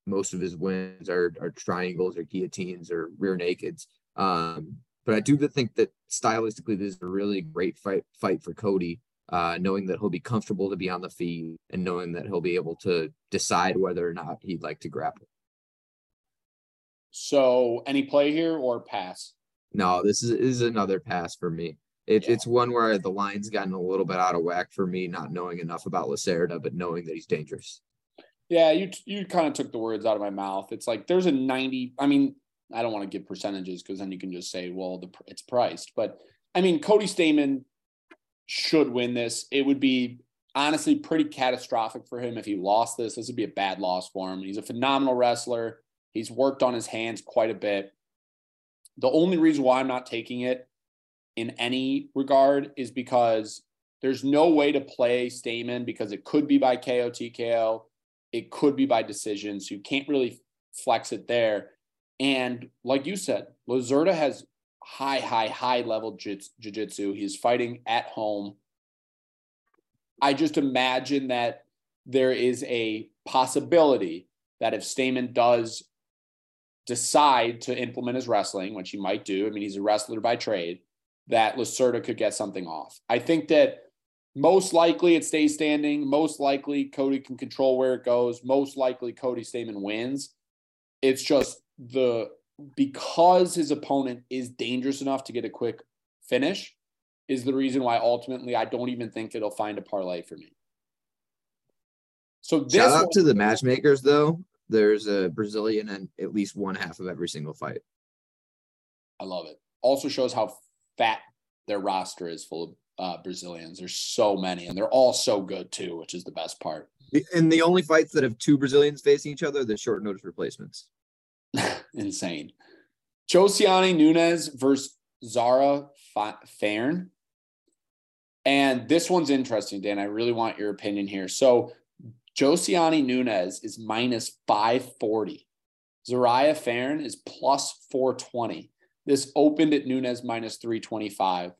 most of his wins are, are triangles or guillotines or rear nakeds. Um, but I do think that stylistically, this is a really great fight fight for Cody, uh, knowing that he'll be comfortable to be on the feet and knowing that he'll be able to decide whether or not he'd like to grapple. So, any play here or pass? No, this is, is another pass for me. It, yeah. It's one where the line's gotten a little bit out of whack for me, not knowing enough about Lacerda, but knowing that he's dangerous. Yeah, you you kind of took the words out of my mouth. It's like there's a 90. I mean, I don't want to give percentages because then you can just say, well, the, it's priced. But I mean, Cody Stamann should win this. It would be honestly pretty catastrophic for him if he lost this. This would be a bad loss for him. He's a phenomenal wrestler. He's worked on his hands quite a bit. The only reason why I'm not taking it in any regard is because there's no way to play Stamann because it could be by KO TKO it could be by decision. So you can't really flex it there. And like you said, Lacerda has high, high, high level jiu-jitsu. He's fighting at home. I just imagine that there is a possibility that if Stamann does decide to implement his wrestling, which he might do, I mean, he's a wrestler by trade, that Lacerda could get something off. I think that most likely it stays standing. Most likely Cody can control where it goes. Most likely Cody Stamann wins. It's just the because his opponent is dangerous enough to get a quick finish is the reason why ultimately I don't even think it'll find a parlay for me. So shout out one, to the matchmakers though. There's a Brazilian in at least one half of every single fight. I love it. Also shows how fat their roster is full of uh, Brazilians. There's so many, and they're all so good too, which is the best part. And the only fights that have two Brazilians facing each other, the short notice replacements. *laughs* Insane. Josiane Nunes versus Zarah Fairn. And this one's interesting, Dan. I really want your opinion here. So Josiane Nunes is minus 540. Zaraya Fairn is plus 420. This opened at Nunes minus 325.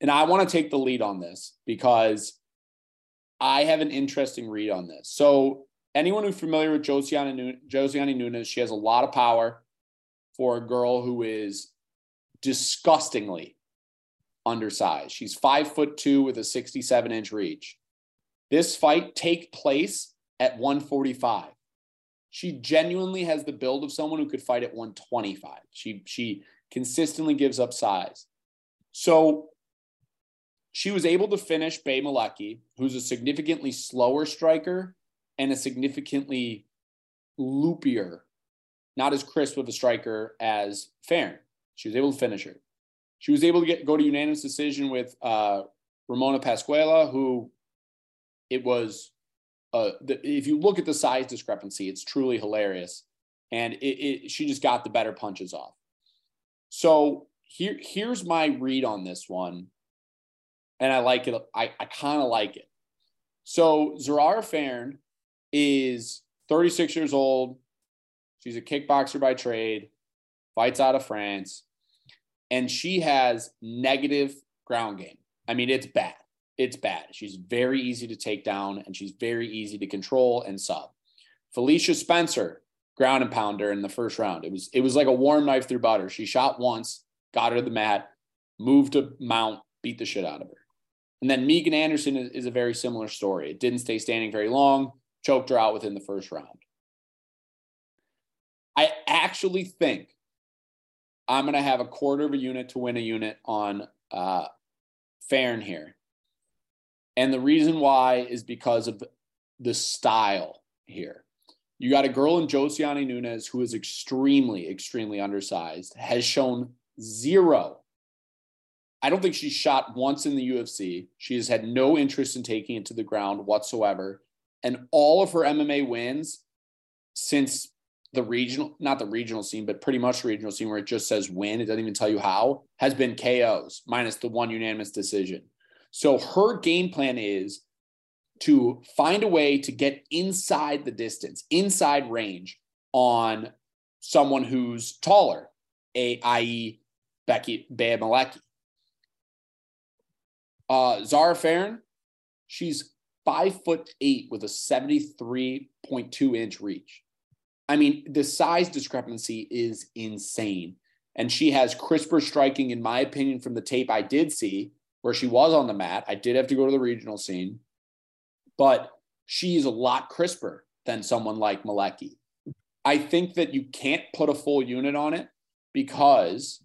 And I want to take the lead on this because I have an interesting read on this. So, anyone who's familiar with Josiane, Josiane Nunes, she has a lot of power for a girl who is disgustingly undersized. She's five foot two with a 67 inch reach. This fight take place at 145. She genuinely has the build of someone who could fight at 125. She she consistently gives up size. So she was able to finish Bea Malecki, who's a significantly slower striker and a significantly loopier, not as crisp of a striker as Fairn. She was able to finish her. She was able to get go to unanimous decision with uh, Ramona Pasquala, who it was. Uh, the, if you look at the size discrepancy, it's truly hilarious, and it, it she just got the better punches off. So here here's my read on this one and I like it. I, I kind of like it. So Zarara Fairn is 36 years old. She's a kickboxer by trade, fights out of France, and she has negative ground game. I mean, it's bad. It's bad. She's very easy to take down and she's very easy to control and sub. Felicia Spencer, ground and pounder in the first round. It was it was like a warm knife through butter. She shot once got her to the mat, moved to mount, beat the shit out of her. And then Megan Anderson is, is a very similar story. It didn't stay standing very long, choked her out within the first round. I actually think I'm going to have a quarter of a unit to win a unit on uh, Fairn here. And the reason why is because of the style here. You got a girl in Josiane Nunes who is extremely, extremely undersized, has shown zero. I don't think she's shot once in the UFC. She has had no interest in taking it to the ground whatsoever. And all of her MMA wins since the regional, not the regional scene, but pretty much the regional scene where it just says win, it doesn't even tell you how, has been KOs minus the one unanimous decision. So her game plan is to find a way to get inside the distance, inside range on someone who's taller, a, i.e., Becky Bea Malecki. Uh, Zarah Fairn, she's five foot eight with a 73.2 inch reach. I mean, the size discrepancy is insane. And she has crisper striking, in my opinion, from the tape I did see where she was on the mat. I did have to go to the regional scene but she's a lot crisper than someone like Malecki. I think that you can't put a full unit on it because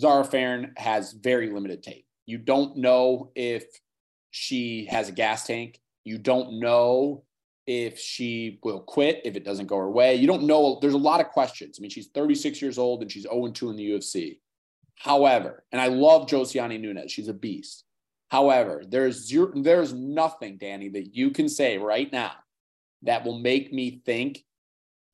Zarah Fairn has very limited tape. You don't know if she has a gas tank. You don't know if she will quit if it doesn't go her way. You don't know. There's a lot of questions. I mean, she's 36 years old and she's 0 2 in the UFC. However, and I love Josiane Nunes, she's a beast. However, there's zero, there's nothing, Danny, that you can say right now that will make me think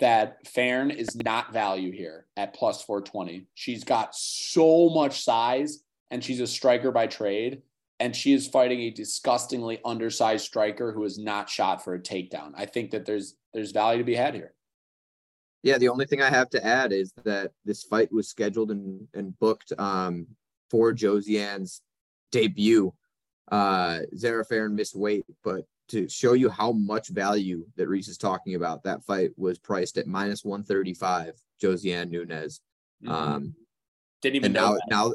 that Fairn is not value here at plus 420. She's got so much size and she's a striker by trade. And she is fighting a disgustingly undersized striker who is not shot for a takedown. I think that there's there's value to be had here. Yeah, the only thing I have to add is that this fight was scheduled and, and booked um, for Josiane's debut uh, Zarah Fairn missed weight, but to show you how much value that Reese is talking about, that fight was priced at minus 135, Josiane Nunes. Mm-hmm. Um, Didn't even know now, that. now,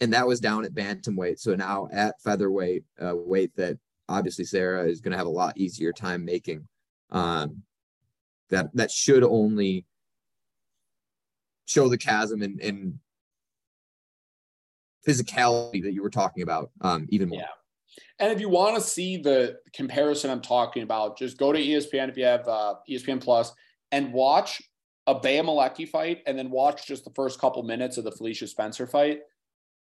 and that was down at bantamweight. So now at featherweight, uh, weight that obviously Sarah is going to have a lot easier time making. Um, that that should only show the chasm in physicality that you were talking about um, even more. Yeah. And if you want to see the comparison I'm talking about, just go to ESPN if you have uh, ESPN Plus and watch a Bea Malecki fight and then watch just the first couple minutes of the Felicia Spencer fight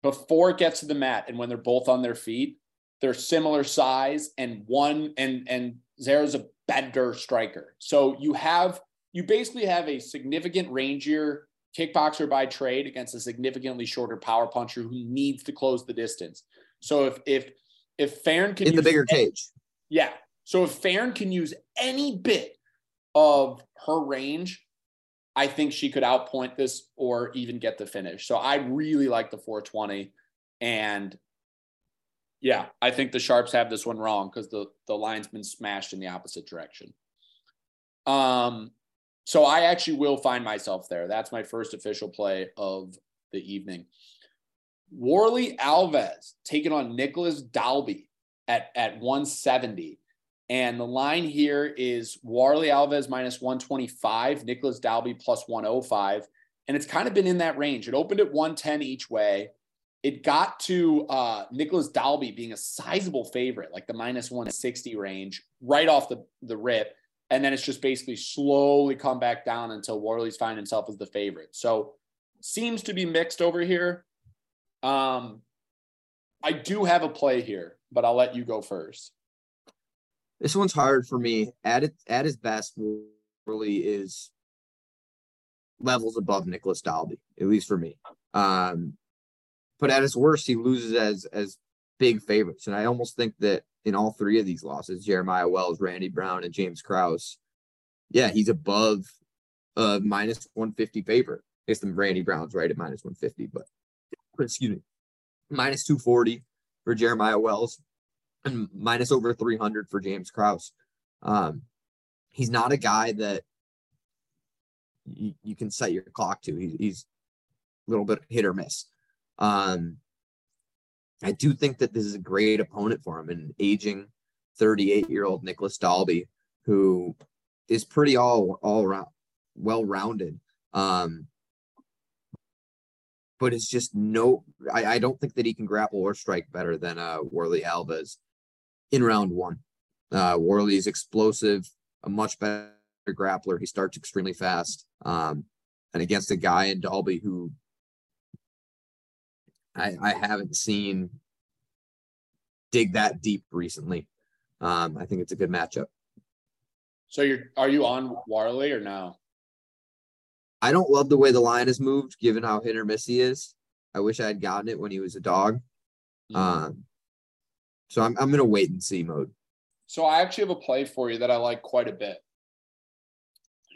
before it gets to the mat and when they're both on their feet. They're similar size and one and and Zarah's a better striker. So you have you basically have a significant rangier kickboxer by trade against a significantly shorter power puncher who needs to close the distance. So if if if Fairn can in the bigger any, cage, yeah. So if Fairn can use any bit of her range, I think she could outpoint this or even get the finish. So I really like the 420, and yeah, I think the sharps have this one wrong because the the line's been smashed in the opposite direction. Um, so I actually will find myself there. That's my first official play of the evening. Warlley Alves taking on Nicolas Dalby at, at 170. And the line here is Warlley Alves minus 125, Nicolas Dalby plus 105. And it's kind of been in that range. It opened at 110 each way. It got to uh, Nicolas Dalby being a sizable favorite, like the minus 160 range, right off the, the rip. And then it's just basically slowly come back down until Warlley's finding himself as the favorite. So seems to be mixed over here. Um, I do have a play here, but I'll let you go first. This one's hard for me. At it, at his best, really is levels above Nicolas Dalby, at least for me. Um, but at his worst, he loses as as big favorites, and I almost think that in all three of these losses, Jeremiah Wells, Randy Brown, and James Krause, yeah, he's above a minus 150 favorite. I guess the Randy Brown's right at minus 150, but excuse me, minus 240 for Jeremiah Wells and minus over 300 for James Krause. Um, he's not a guy that you, you can set your clock to. He's, he's a little bit hit or miss. Um, I do think that this is a great opponent for him, an aging 38 year old Nicolas Dalby, who is pretty all all around well rounded. Um, but it's just no, I, I don't think that he can grapple or strike better than uh, Warlley Alves in round one. Uh, Warlley is explosive, a much better grappler. He starts extremely fast. Um, and against a guy in Dalby who I, I haven't seen dig that deep recently. Um, I think it's a good matchup. So you're are you on Warlley or no? I don't love the way the line is moved, given how hit or miss he is. I wish I had gotten it when he was a dog. Mm. Um, so I'm I'm gonna wait and see mode. So I actually have a play for you that I like quite a bit.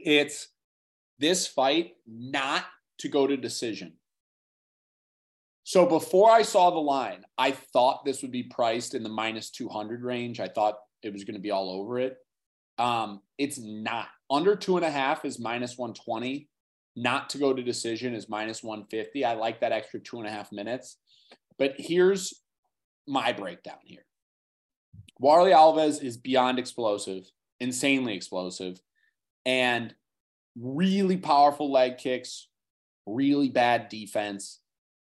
It's this fight not to go to decision. So before I saw the line, I thought this would be priced in the minus 200 range. I thought it was going to be all over it. Um, it's not. Under two and a half is minus 120 not to go to decision is minus 150. I like that extra two and a half minutes. But here's my breakdown here Warlley Alves is beyond explosive, insanely explosive, and really powerful leg kicks, really bad defense.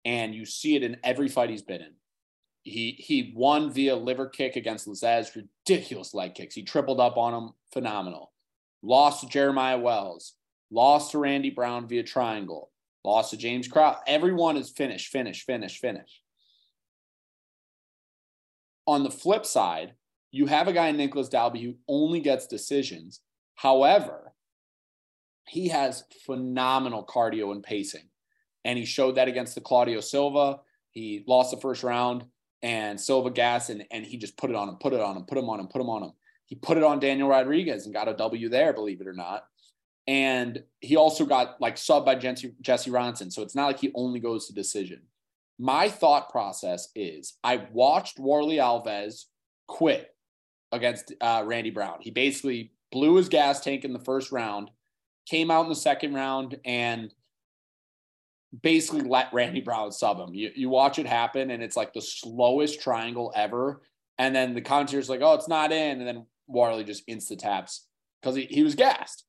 And you see it in every fight he's been in. He he won via liver kick against Lazzez, ridiculous leg kicks. He tripled up on him, phenomenal. Lost to Jeremiah Wells, lost to Randy Brown via triangle, lost to James Crowder. Everyone is finish, finish, finish, finish. On the flip side, you have a guy, in Nicolas Dalby, who only gets decisions. However, he has phenomenal cardio and pacing. And he showed that against the Claudio Silva. He lost the first round and Silva gas and, and he just put it on him, put it on him, put him on him, put him on him. He put it on Daniel Rodriguez and got a W there, believe it or not. And he also got like subbed by Jesse, Jesse Ronson. So it's not like he only goes to decision. My thought process is I watched Warlley Alves quit against uh, Randy Brown. He basically blew his gas tank in the first round, came out in the second round, and basically let Randy Brown sub him. You, you watch it happen, and it's like the slowest triangle ever. And then the commentator's like, oh, it's not in. And then Warlley just insta taps because he, he was gassed.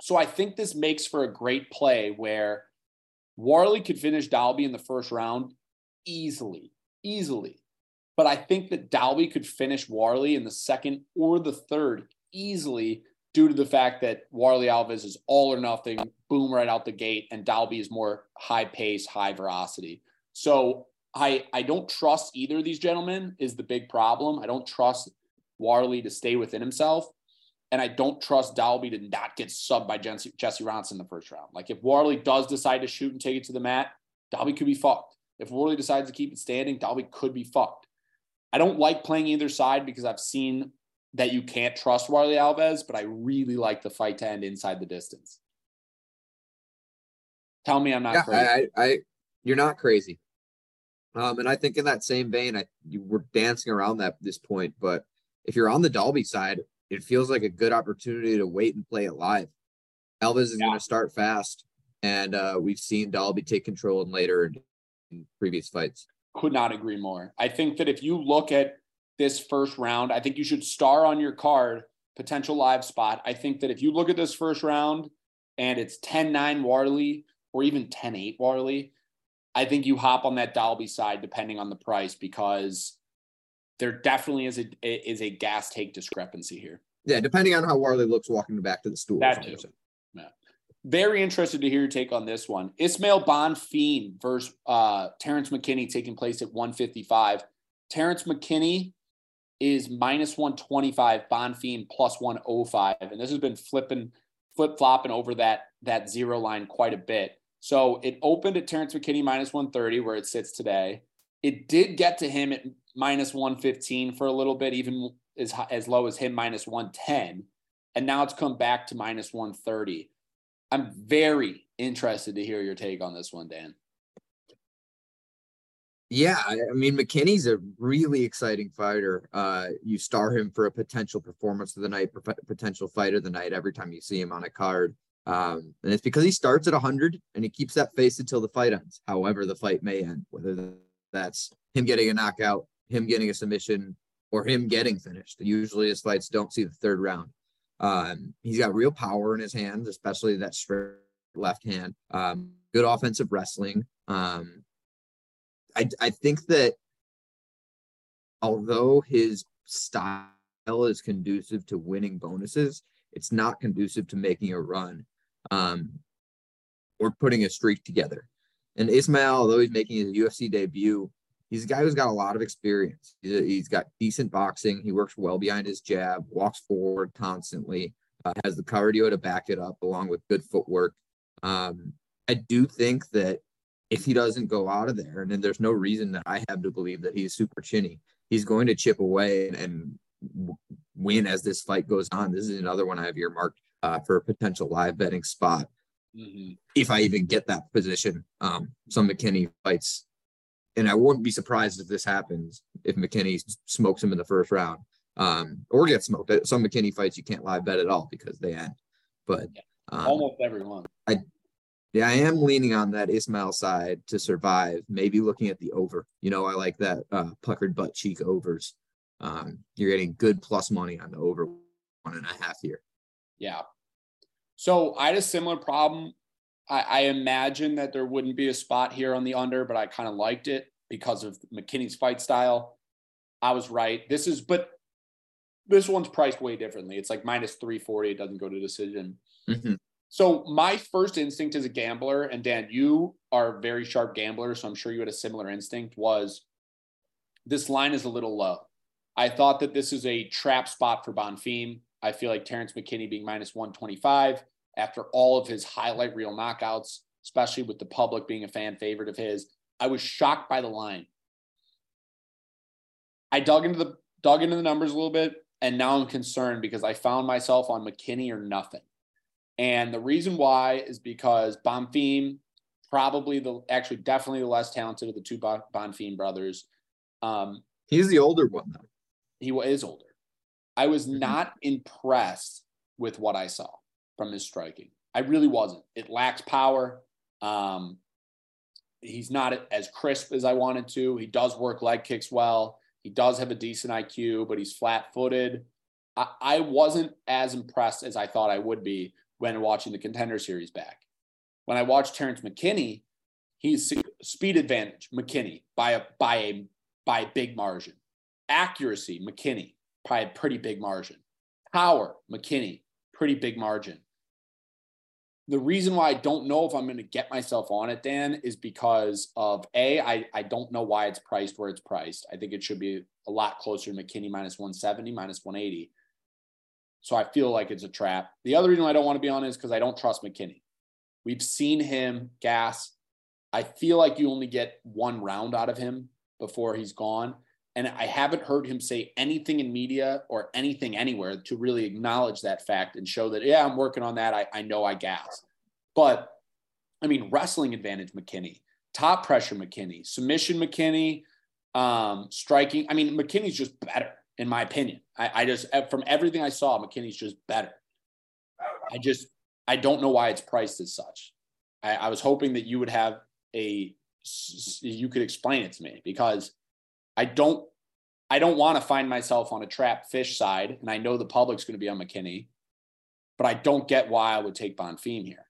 So I think this makes for a great play where Warlley could finish Dalby in the first round easily, easily. But I think that Dalby could finish Warlley in the second or the third easily due to the fact that Warlley Alves is all or nothing, boom, right out the gate, and Dalby is more high pace, high velocity. So I I don't trust either of these gentlemen is the big problem. I don't trust Warlley to stay within himself. And I don't trust Dalby to not get subbed by Jesse, Jesse Ronson in the first round. Like if Warlley does decide to shoot and take it to the mat, Dalby could be fucked. If Warlley decides to keep it standing, Dalby could be fucked. I don't like playing either side because I've seen that you can't trust Warlley Alves, but I really like the fight to end inside the distance. Tell me I'm not yeah, crazy. I, I, you're not crazy. Um, and I think in that same vein, I you were dancing around that this point, but if you're on the Dalby side, it feels like a good opportunity to wait and play it live. Alves is yeah. going to start fast, and uh, we've seen Dalby take control in later in, in previous fights. Could not agree more. I think that if you look at this first round, I think you should star on your card potential live spot. I think that if you look at this first round and it's 10 9 Warlley or even 10 8 Warlley, I think you hop on that Dalby side depending on the price because there definitely is a is a gas take discrepancy here. Yeah, depending on how Warlley looks walking back to the stool. That too. Yeah. Very interested to hear your take on this one. Ismael Bonfim versus uh, Terrence McKinney taking place at 155. Terrence McKinney is minus 125, Bonfim plus 105. And this has been flipping, flip flopping over that, that zero line quite a bit. So it opened at Terrence McKinney minus 130, where it sits today. It did get to him at minus 115 for a little bit, even as, as low as him minus 110. And now it's come back to minus 130. I'm very interested to hear your take on this one, Dan. Yeah, I mean McKinney's a really exciting fighter. Uh, you star him for a potential performance of the night, potential fight of the night every time you see him on a card. Um, and it's because he starts at 100 and he keeps that face until the fight ends, however, the fight may end, whether that's him getting a knockout, him getting a submission, or him getting finished. Usually his fights don't see the third round. Um, he's got real power in his hands, especially that straight left hand. Um, good offensive wrestling. Um, I, I think that although his style is conducive to winning bonuses, it's not conducive to making a run um, or putting a streak together. And Ismael, although he's making his UFC debut, he's a guy who's got a lot of experience. he's got decent boxing. He works well behind his jab, walks forward constantly, uh, has the cardio to back it up, along with good footwork. Um, I do think that if he doesn't go out of there, and then there's no reason that I have to believe that he's super chinny, he's going to chip away and, and win as this fight goes on. This is another one I have earmarked uh, for a potential live betting spot. Mm-hmm. If I even get that position, um, some McKinney fights, and I wouldn't be surprised if this happens if McKinney smokes him in the first round, um, or gets smoked. Some McKinney fights you can't live bet at all because they end. But um, almost everyone. I yeah, I am leaning on that Ismael side to survive. Maybe looking at the over. You know, I like that uh, puckered butt cheek overs. Um, you're getting good plus money on the over one and a half here. Yeah. So I had a similar problem. I, I imagine that there wouldn't be a spot here on the under, but I kind of liked it because of McKinney's fight style. I was right. This is, but this one's priced way differently. It's like minus 340. It doesn't go to decision. Mm-hmm. So my first instinct as a gambler, and Dan, you are a very sharp gambler, so I'm sure you had a similar instinct, was this line is a little low. I thought that this is a trap spot for Bonfim. I feel like Terrance McKinney being minus 125 after all of his highlight reel knockouts, especially with the public being a fan favorite of his. I was shocked by the line. I dug into the dug into the numbers a little bit, and now I'm concerned because I found myself on McKinney or nothing. And the reason why is because Bonfim, probably the actually definitely the less talented of the two Bonfim brothers. Um, He's the older one though. He is older. I was mm-hmm. not impressed with what I saw from his striking. I really wasn't. It lacks power. Um, he's not as crisp as I wanted to. He does work leg kicks well. He does have a decent IQ, but he's flat footed. I, I wasn't as impressed as I thought I would be when watching the contender series back. When I watched Terrance McKinney, he's speed advantage, McKinney by a by a by a big margin. Accuracy, McKinney by a pretty big margin. Power, McKinney, pretty big margin. The reason why I don't know if I'm going to get myself on it, Dan, is because of A, I, I don't know why it's priced where it's priced. I think it should be a lot closer to McKinney minus 170, minus 180. So I feel like it's a trap. The other reason I don't want to be on is because I don't trust McKinney. We've seen him gas. I feel like you only get one round out of him before he's gone. And I haven't heard him say anything in media or anything anywhere to really acknowledge that fact and show that, yeah, I'm working on that. I, I know I gas. But I mean, wrestling advantage McKinney, top pressure McKinney, submission McKinney, um, striking. I mean, McKinney's just better in my opinion. I, I just, from everything I saw, McKinney's just better. I just, I don't know why it's priced as such. I, I was hoping that you would have a, you could explain it to me because I don't, I don't want to find myself on a trap fish side, and I know the public's going to be on McKinney, but I don't get why I would take Bonfim here.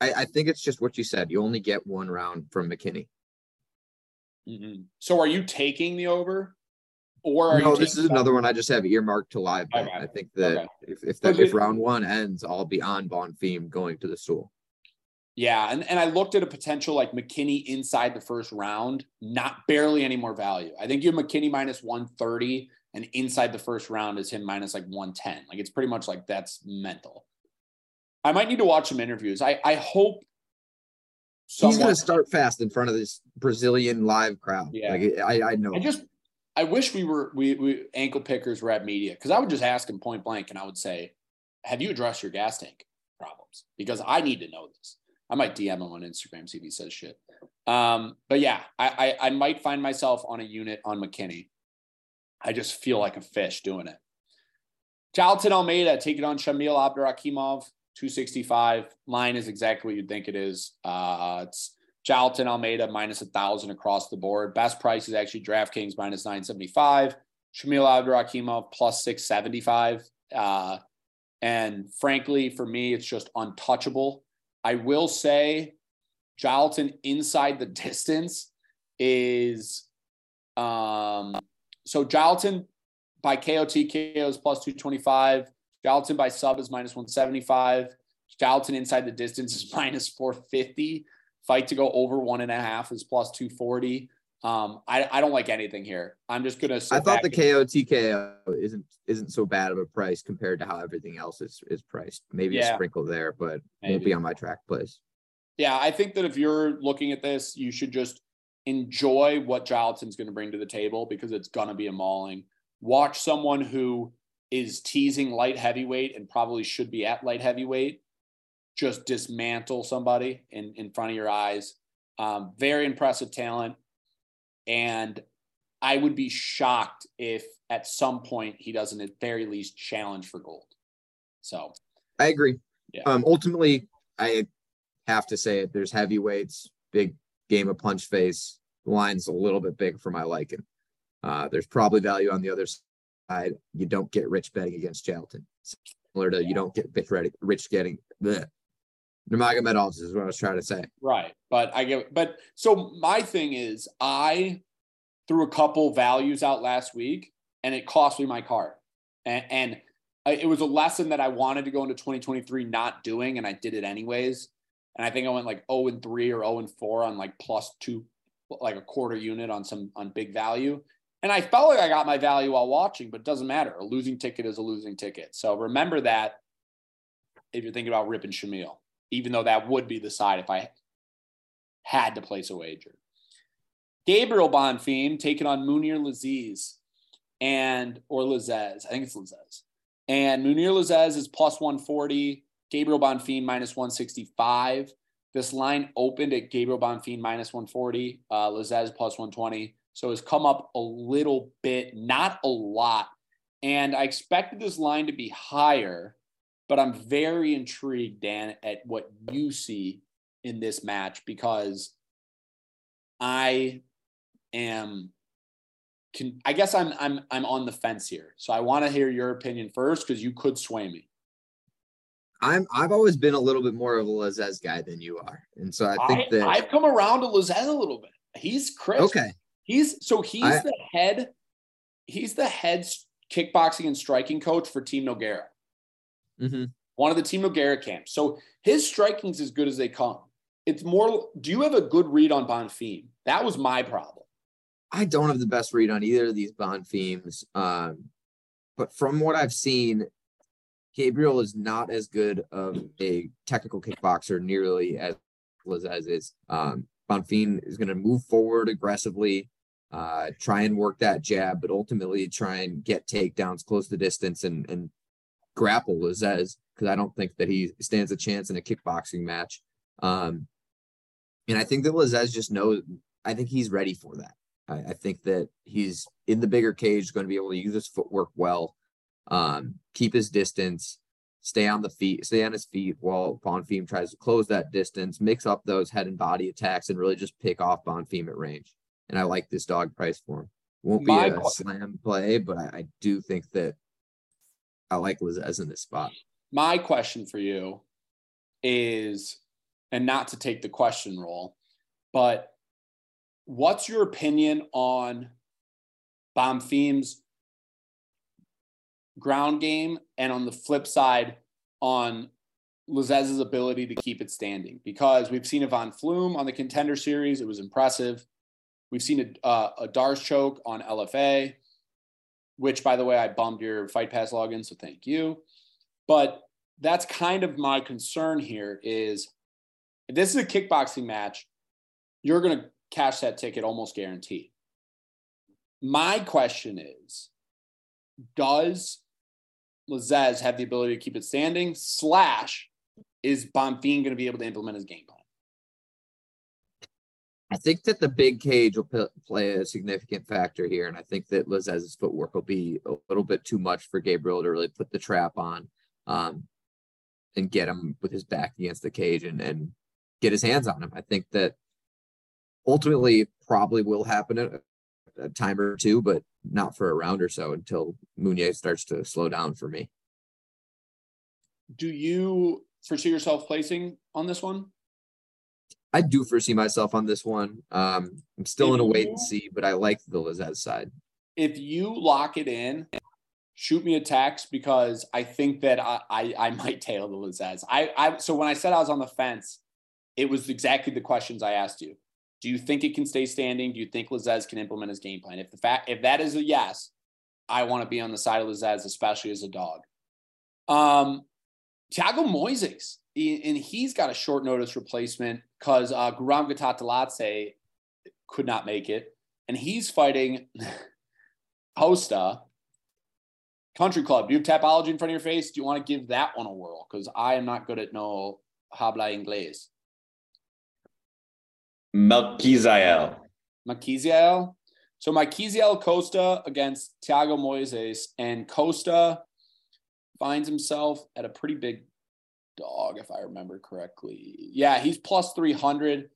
I, I think it's just what you said. You only get one round from McKinney. Mm-hmm. So are you taking the over? Or no, this is another one I just have earmarked to live. Okay. I think that okay. if if, the, if round one ends, I'll be on Bonfim going to the stool. Yeah, and, and I looked at a potential like McKinney inside the first round, not barely any more value. I think you have McKinney minus 130 and inside the first round is him minus like 110. Like it's pretty much like that's mental. I might need to watch some interviews. I, I hope someone, he's going to start fast in front of this Brazilian live crowd. Yeah, like, I, I know. I just I wish we were we, we ankle pickers were at media because I would just ask him point blank and I would say, "Have you addressed your gas tank problems?" Because I need to know this. I might DM him on Instagram see if he says shit. Um, but yeah, I, I I might find myself on a unit on McKinney. I just feel like a fish doing it. Jailton Almeida taking on Shamil Abdurakhimov. 265. Line is exactly what you'd think it is. Uh, it's Jailton Almeida minus a thousand across the board. Best price is actually DraftKings minus 975. Shamil Abdurakhimov plus 675. Uh, and frankly, for me, it's just untouchable. I will say Jailton *laughs* inside the distance is um so Jailton by KOT KO is plus 225. Jailton by sub is minus 175. Jailton inside the distance is minus 450. Fight to go over one and a half is plus 240. Um, I, I don't like anything here. I'm just gonna. I thought the KO TKO isn't isn't so bad of a price compared to how everything else is is priced. Maybe yeah. a sprinkle there, but Maybe. won't be on my track place. Yeah, I think that if you're looking at this, you should just enjoy what Jailton's going to bring to the table because it's going to be a mauling. Watch someone who is teasing light heavyweight and probably should be at light heavyweight just dismantle somebody in, in front of your eyes. Um, very impressive talent. And I would be shocked if at some point he doesn't at very least challenge for gold. So I agree. Yeah. Um, ultimately, I have to say it. There's heavyweights, big game of punch face. The line's a little bit big for my liking. Uh, there's probably value on the other side. You don't get rich betting against Jailton. Similar to you don't get rich getting the Nurmagomedov is what I was trying to say. Right. But I get but so my thing is I threw a couple values out last week and it cost me my card. And, and it was a lesson that I wanted to go into 2023 not doing, and I did it anyways. And I think I went like 0 and 3 or 0 and 4 on like plus two, like a quarter unit on some on big value. And I felt like I got my value while watching, but it doesn't matter. A losing ticket is a losing ticket. So remember that if you're thinking about ripping Shamil even though that would be the side if I had to place a wager. Gabriel Bonfim taking on Munir Lazzez and or Lazzez. I think it's Lazzez. And Munir Lazzez is plus 140. Gabriel Bonfim minus 165. This line opened at Gabriel Bonfim minus 140. Uh, Lazzez plus 120. So it's come up a little bit, not a lot. And I expected this line to be higher but I'm very intrigued, Dan, at what you see in this match because I am can I guess I'm I'm I'm on the fence here. So I want to hear your opinion first because you could sway me. I'm I've always been a little bit more of a Lazzez guy than you are. And so I think I, that I've come around to Lazzez a little bit. He's Chris. Okay. He's so he's I, the head, he's the head kickboxing and striking coach for Team Nogueira. Mm-hmm. One of the Team Nogueira camps. So his striking's as good as they come. It's more, do you have a good read on Bonfim? That was my problem. I don't have the best read on either of these Bonfims. Um, but from what I've seen, Gabriel is not as good of a technical kickboxer nearly as Lazzez is. Um, Bonfim is going to move forward aggressively, uh, try and work that jab, but ultimately try and get takedowns close the distance and, and grapple Lazzez because I don't think that he stands a chance in a kickboxing match. Um, and I think that Lazzez just knows. I think he's ready for that. I, I, think that he's in the bigger cage, going to be able to use his footwork well, um, keep his distance, stay on the feet, stay on his feet while Bonfim tries to close that distance, mix up those head and body attacks, and really just pick off Bonfim at range. And I like this dog price for him. Won't be My a slam play, but I, I do think that I like Lazzez in this spot. My question for you is, and not to take the question role, but what's your opinion on Bonfim's ground game and on the flip side on Lazzez's ability to keep it standing? Because we've seen Ivan Flume on the contender series, it was impressive. We've seen a, uh, a D'Arce choke on LFA which by the way, I bummed your Fight Pass login, so thank you. But that's kind of my concern here is if this is a kickboxing match, you're going to cash that ticket almost guaranteed. My question is, does Lazzez have the ability to keep it standing? Slash, is Bonfim going to be able to implement his game plan? I think that the big cage will p- play a significant factor here, and I think that Lazzez's footwork will be a little bit too much for Gabriel to really put the trap on. Um, and get him with his back against the cage and, and get his hands on him. I think that ultimately probably will happen a, a time or two, but not for a round or so until Muniz starts to slow down for me. Do you foresee yourself placing on this one? I do foresee myself on this one. Um, I'm still in a wait and see, but I like the Lazzez side. If you lock it in, shoot me a text because I think that I I, I might tail the Lazzez. I I so when I said I was on the fence, it was exactly the questions I asked you. Do you think it can stay standing? Do you think Lazzez can implement his game plan? If the fact if that is a yes, I want to be on the side of Lazzez, especially as a dog. Um, Thiago Moises, and he's got a short notice replacement because uh, Guram Kutateladze could not make it, and he's fighting *laughs* Costa Country Club. Do you have Tapology in front of your face? Do you want to give that one a whirl? Because I am not good at no habla inglés. Melquizael. Melquizael. So Melquizael Costa against Thiago Moises, and Costa finds himself at a pretty big dog, if I remember correctly. Yeah, he's plus 300.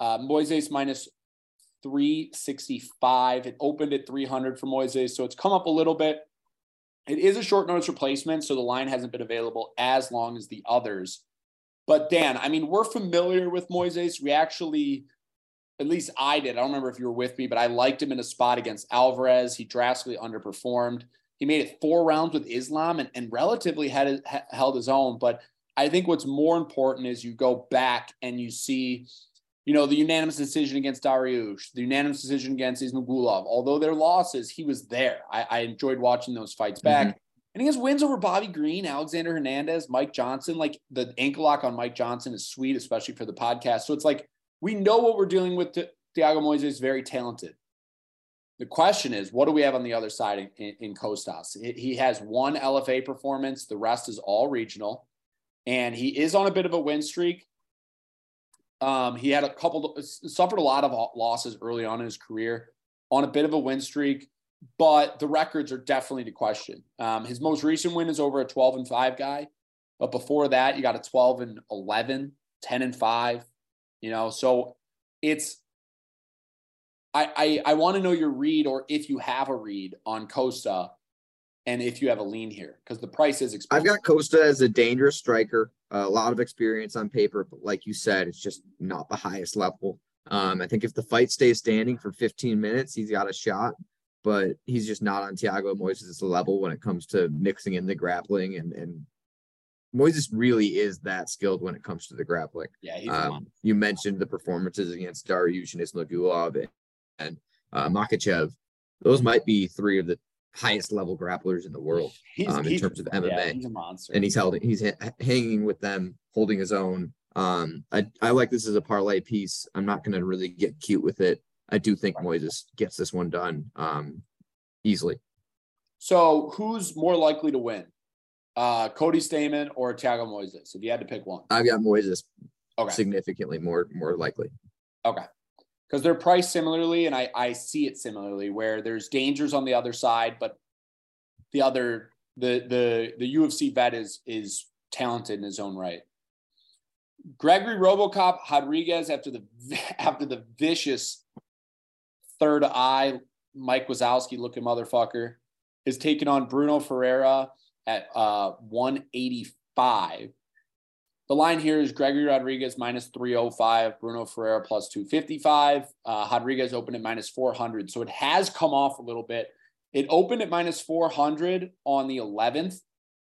Uh, Moises minus 365. It opened at 300 for Moises, so it's come up a little bit. It is a short notice replacement, so the line hasn't been available as long as the others. But Dan, I mean, we're familiar with Moises. We actually, at least I did. I don't remember if you were with me, but I liked him in a spot against Alvarez. He drastically underperformed. He made it four rounds with Islam and, and relatively had held his own. But I think what's more important is you go back and you see, you know, the unanimous decision against Dariush, the unanimous decision against Ismagulov. Although their losses, he was there. I, I enjoyed watching those fights back. Mm-hmm. And he has wins over Bobby Green, Alexander Hernandez, Mike Johnson. Like the ankle lock on Mike Johnson is sweet, especially for the podcast. So it's like we know what we're dealing with. Thiago Moises is very talented. The question is, what do we have on the other side in, in Costas? He has one LFA performance. The rest is all regional, and he is on a bit of a win streak. Um, he had a couple, suffered a lot of losses early on in his career, on a bit of a win streak, but the records are definitely to question. Um, his most recent win is over a 12 and 5 guy, but before that, you got a 12 and 11, 10 and 5, you know, so it's I, I, I want to know your read or if you have a read on Costa and if you have a lean here because the price is expensive. I've got Costa as a dangerous striker, a lot of experience on paper, but like you said, it's just not the highest level. Um, I think if the fight stays standing for 15 minutes, he's got a shot, but he's just not on Thiago Moises' level when it comes to mixing in the grappling and and Moises really is that skilled when it comes to the grappling. Yeah, um, you mentioned the performances against Dariush and Ismagulov and uh, Makhachev. Those might be three of the highest level grapplers in the world um, in terms of MMA. Yeah, he's a monster. And he's held he's ha- hanging with them, holding his own. Um, I, I like this as a parlay piece. I'm not going to really get cute with it. I do think Moises gets this one done um, easily. So, who's more likely to win, uh, Cody Stamann or Thiago Moises? If you had to pick one, I've got Moises. Okay. Significantly more more likely. Okay because they're priced similarly, and I, I see it similarly where there's dangers on the other side, but the other the the the UFC vet is is talented in his own right. Gregory Robocop Rodrigues after the *laughs* after the vicious third eye Mike Wazowski looking motherfucker is taking on Bruno Ferreira at uh, 185. The line here is Gregory Rodrigues minus 305, Bruno Ferreira plus 255. Uh, Rodrigues opened at minus 400. So it has come off a little bit. It opened at minus 400 on the 11th.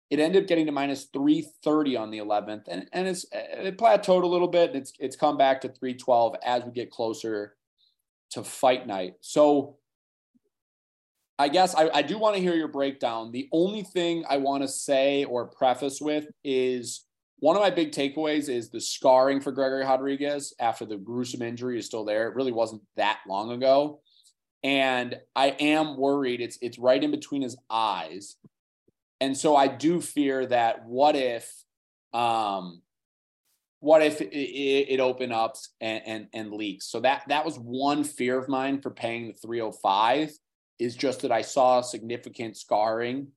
It ended up getting to minus 330 on the 11th. And, and it's it plateaued a little bit. And it's, it's come back to 312 as we get closer to fight night. So I guess I, I do want to hear your breakdown. The only thing I want to say or preface with is one of my big takeaways is the scarring for Gregory Rodrigues after the gruesome injury is still there. It really wasn't that long ago. And I am worried it's it's right in between his eyes. And so I do fear that what if um what if it, it, open up and, and and leaks? So that that was one fear of mine for paying the 305 is just that I saw significant scarring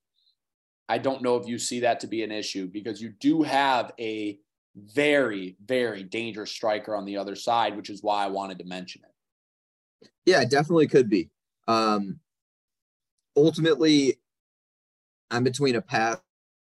I don't know if you see that to be an issue because you do have a very, very dangerous striker on the other side, which is why I wanted to mention it. Yeah, it definitely could be. Um, ultimately, I'm between a pass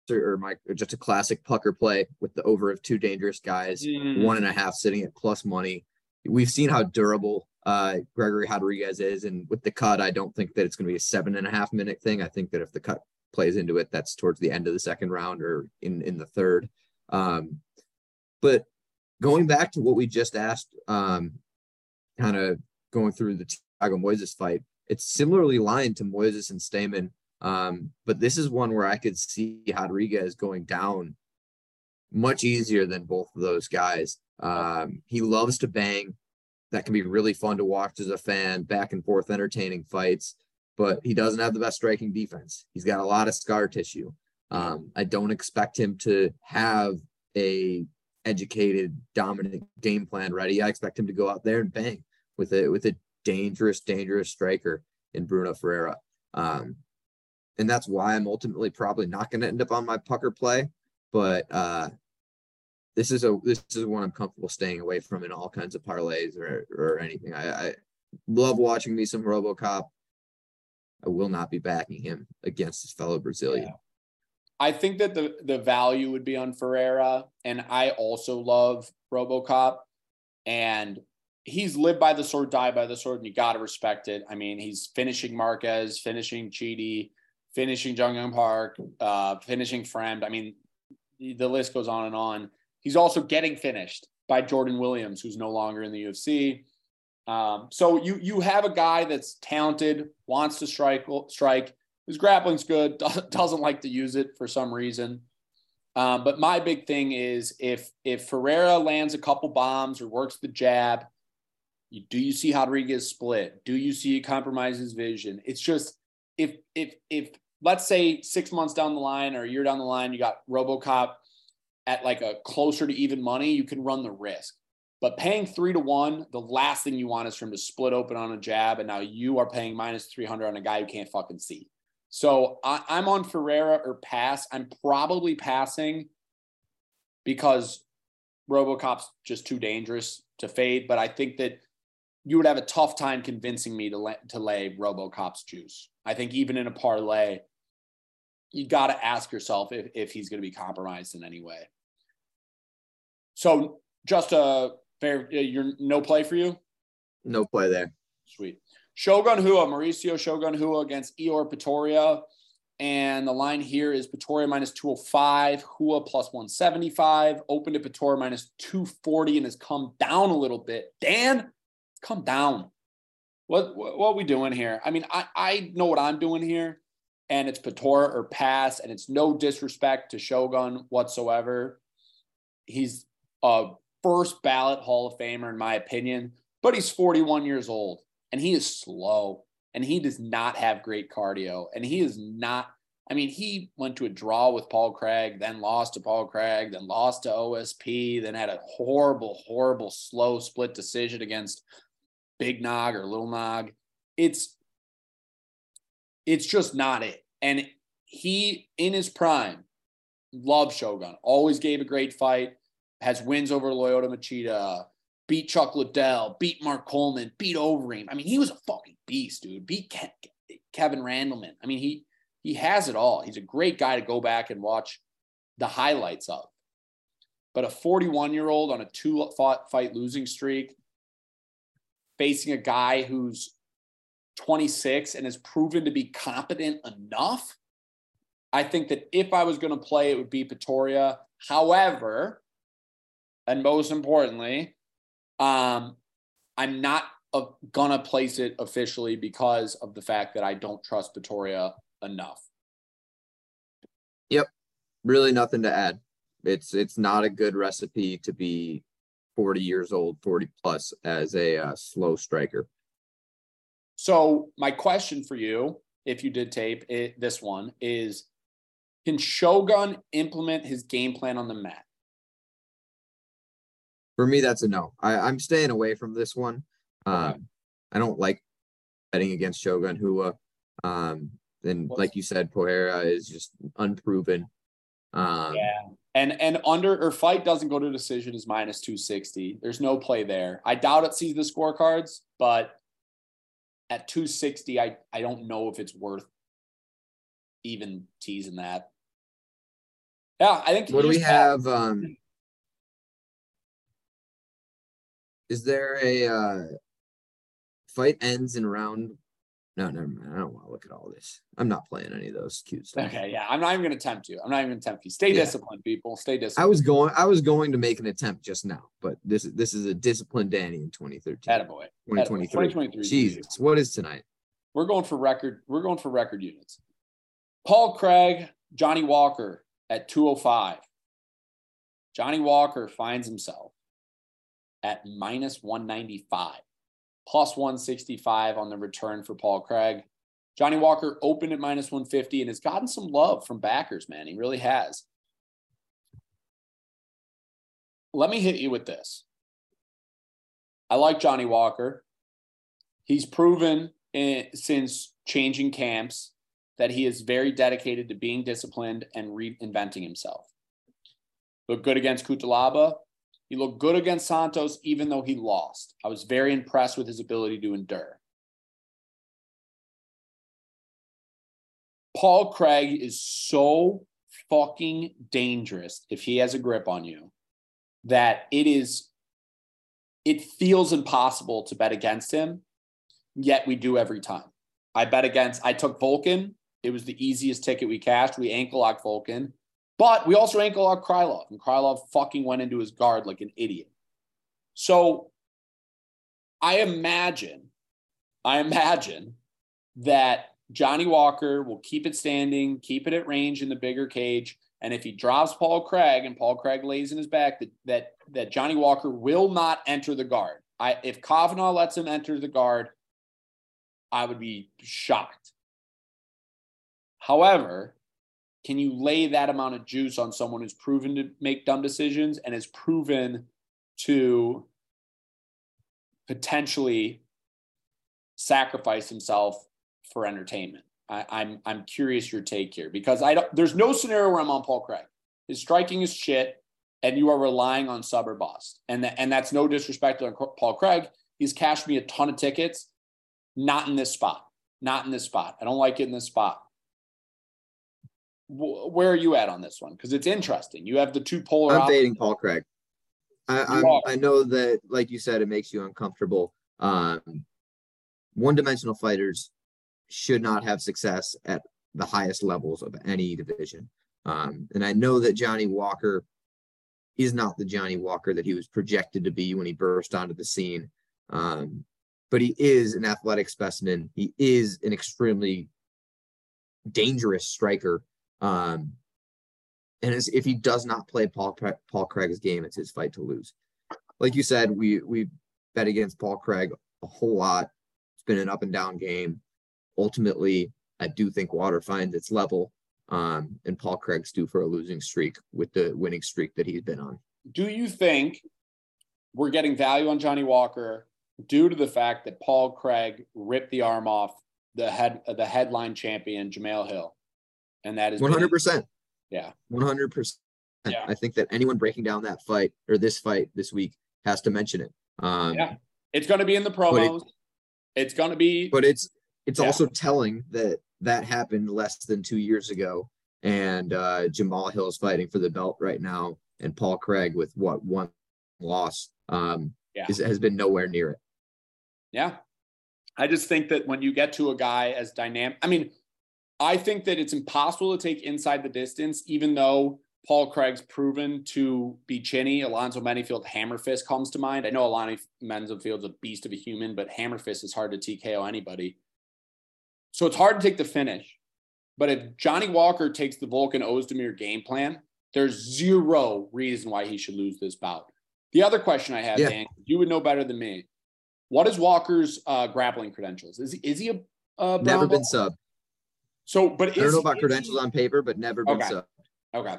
or my or just a classic pucker play with the over of two dangerous guys, Mm. one and a half sitting at plus money. We've seen how durable uh, Gregory Rodrigues is, and with the cut, I don't think that it's going to be a seven and a half minute thing. I think that if the cut plays into it, that's towards the end of the second round or in in the third. Um, but going back to what we just asked, um, kind of going through the Thiago Moises fight, it's similarly lined to Moises and Stamann. Um, but this is one where I could see Rodrigues going down much easier than both of those guys. Um, he loves to bang. That can be really fun to watch as a fan, back and forth, entertaining fights. But he doesn't have the best striking defense. He's got a lot of scar tissue. Um, I don't expect him to have a educated, dominant game plan ready. I expect him to go out there and bang with a with a dangerous, dangerous striker in Bruno Ferreira. Um, and that's why I'm ultimately probably not going to end up on my pucker play. But uh, this is a this is one I'm comfortable staying away from in all kinds of parlays or or anything. I, I love watching me some RoboCop. I will not be backing him against his fellow Brazilian. I think that the the value would be on Ferreira, and I also love RoboCop, and he's lived by the sword, died by the sword, and you got to respect it. I mean, he's finishing Marquez, finishing Chidi, finishing Jung Young Park, uh, finishing Fremd. I mean, the list goes on and on. He's also getting finished by Jordan Williams, who's no longer in the UFC. Um, so you you have a guy that's talented, wants to strike strike. His grappling's good, *laughs* doesn't like to use it for some reason. Um, but my big thing is if if Ferreira lands a couple bombs or works the jab, you, do you see Rodrigues split? Do you see compromise his vision? It's just if if if let's say six months down the line or a year down the line, you got RoboCop at like a closer to even money, you can run the risk. But paying three to one, the last thing you want is for him to split open on a jab, and now you are paying minus three hundred on a guy who can't fucking see. So I, I'm on Ferreira or pass. I'm probably passing because RoboCop's just too dangerous to fade. But I think that you would have a tough time convincing me to lay, to lay RoboCop's juice. I think even in a parlay, you got to ask yourself if, if he's going to be compromised in any way. So just a fair, uh, you're no play for you. No play there. Sweet. Shogun Rua, Mauricio Shogun Rua against Ihor Potieria. And the line here is Potieria minus 205, Rua plus 175, opened at Potieria minus 240 and has come down a little bit. Dan, come down. What, what, what are we doing here? I mean, I, I know what I'm doing here, and it's Potieria or pass, and it's no disrespect to Shogun whatsoever. He's a first ballot Hall of Famer, in my opinion, but he's 41 years old and he is slow and he does not have great cardio and he is not I mean he went to a draw with Paul Craig then lost to Paul Craig then lost to OSP then had a horrible horrible slow split decision against Big Nog or Little Nog. It's it's just not it. And he in his prime loved Shogun always gave a great fight has wins over Lyoto Machida beat Chuck Liddell, beat Mark Coleman, beat Overeem. I mean, he was a fucking beast, dude. Beat Ke- Kevin Randleman. I mean, he he has it all. He's a great guy to go back and watch the highlights of. But a 41 year old on a two fight losing streak, facing a guy who's 26 and has proven to be competent enough. I think that if I was going to play, it would be Potieria. However, and most importantly, um, I'm not uh, gonna place it officially because of the fact that I don't trust Potieria enough. Yep, really nothing to add. It's it's not a good recipe to be 40 years old, 40 plus as a uh, slow striker. So my question for you, if you did tape it, this one, is: Can Shogun implement his game plan on the mat? For me, that's a no. I, I'm staying away from this one. Um, Okay. I don't like betting against Shogun Rua. Um, And Well- like you said, Poera is just unproven. Um, Yeah. And and under or fight doesn't go to decision is minus 260. There's no play there. I doubt it sees the scorecards, but at 260, I, I don't know if it's worth even teasing that. Yeah, I think What do we have? Um, is there a uh, fight ends in round? No, never mind. I don't want to look at all this. I'm not playing any of those cute stuff. Okay, yeah. I'm not even gonna tempt you. I'm not even gonna tempt you. Stay Yeah. disciplined, people. Stay disciplined. I was going. I was going to make an attempt just now, but this is this is a disciplined Danny in 2013, Attaboy. 2023. 2023. Jesus, what is tonight? We're going for record. We're going for record units. Paul Craig, Johnny Walker at 205. Johnny Walker finds himself at minus 195, plus 165 on the return for Paul Craig. Johnny Walker opened at minus 150 and has gotten some love from backers, man. He really has. Let me hit you with this. I like Johnny Walker. He's proven in, since changing camps that he is very dedicated to being disciplined and reinventing himself. Looked good against Cutelaba. He looked good against Santos, even though he lost. I was very impressed with his ability to endure. Paul Craig is so fucking dangerous if he has a grip on you that it is it feels impossible to bet against him yet we do every time i bet against i took Volkan it was the easiest ticket we cashed we ankle locked Volkan but we also ankle locked krylov and krylov fucking went into his guard like an idiot so i imagine i imagine that Johnny Walker will keep it standing, keep it at range in the bigger cage. And if he drops Paul Craig and Paul Craig lays in his back, that that, that Johnny Walker will not enter the guard. I if Kavanaugh lets him enter the guard, I would be shocked. However, can you lay that amount of juice on someone who's proven to make dumb decisions and is proven to potentially sacrifice himself for entertainment. I, I'm I'm curious your take here because I don't. There's no scenario where I'm on Paul Craig. His striking is shit, and you are relying on sub or bust, and that and that's no disrespect to Paul Craig. He's cashed me a ton of tickets, not in this spot, not in this spot. I don't like it in this spot. Wh- Where are you at on this one? Because it's interesting. You have the two polar. I'm fading Paul Craig. I I'm. I know that, like you said, it makes you uncomfortable. Um, one-dimensional fighters should not have success at the highest levels of any division. Um, and I know that Johnny Walker is not the Johnny Walker that he was projected to be when he burst onto the scene. Um, but he is an athletic specimen. He is an extremely dangerous striker. Um, and if he does not play Paul Paul Craig's game, it's his fight to lose. Like you said, we we bet against Paul Craig a whole lot. It's been an up and down game. Ultimately, I do think water finds its level. Um, and Paul Craig's due for a losing streak with the winning streak that he's been on. do you think we're getting value on Johnny Walker due to the fact that Paul Craig ripped the arm off the head the headline champion Jamel Hill, and that is One hundred percent. Yeah. One hundred percent. Yeah. I think that anyone breaking down that fight or this fight this week has to mention it. Um, Yeah. It's going to be in the promos. it's going to be but it's it's Yeah. also telling that that happened less than two years ago and uh jamal hill is fighting for the belt right now and paul craig with what one loss um Yeah. is, has been nowhere near it Yeah. I just think that when you get to a guy as dynamic, I mean, I think that it's impossible to take inside the distance, even though Paul Craig's proven to be chinny. Alonzo Menifield hammer fist comes to mind. I know Alonzo Menifield's a beast of a human, but hammer fist is hard to TKO anybody. So it's hard to take the finish. But if Johnny Walker takes the Volkan Ozdemir game plan, there's zero reason why he should lose this bout. The other question I have, Yeah. Dan, you would know better than me. What is Walker's uh, grappling credentials? Is he, is he a uh, never been sub So, but i don't is know about credentials he- on paper but never been Okay. Okay.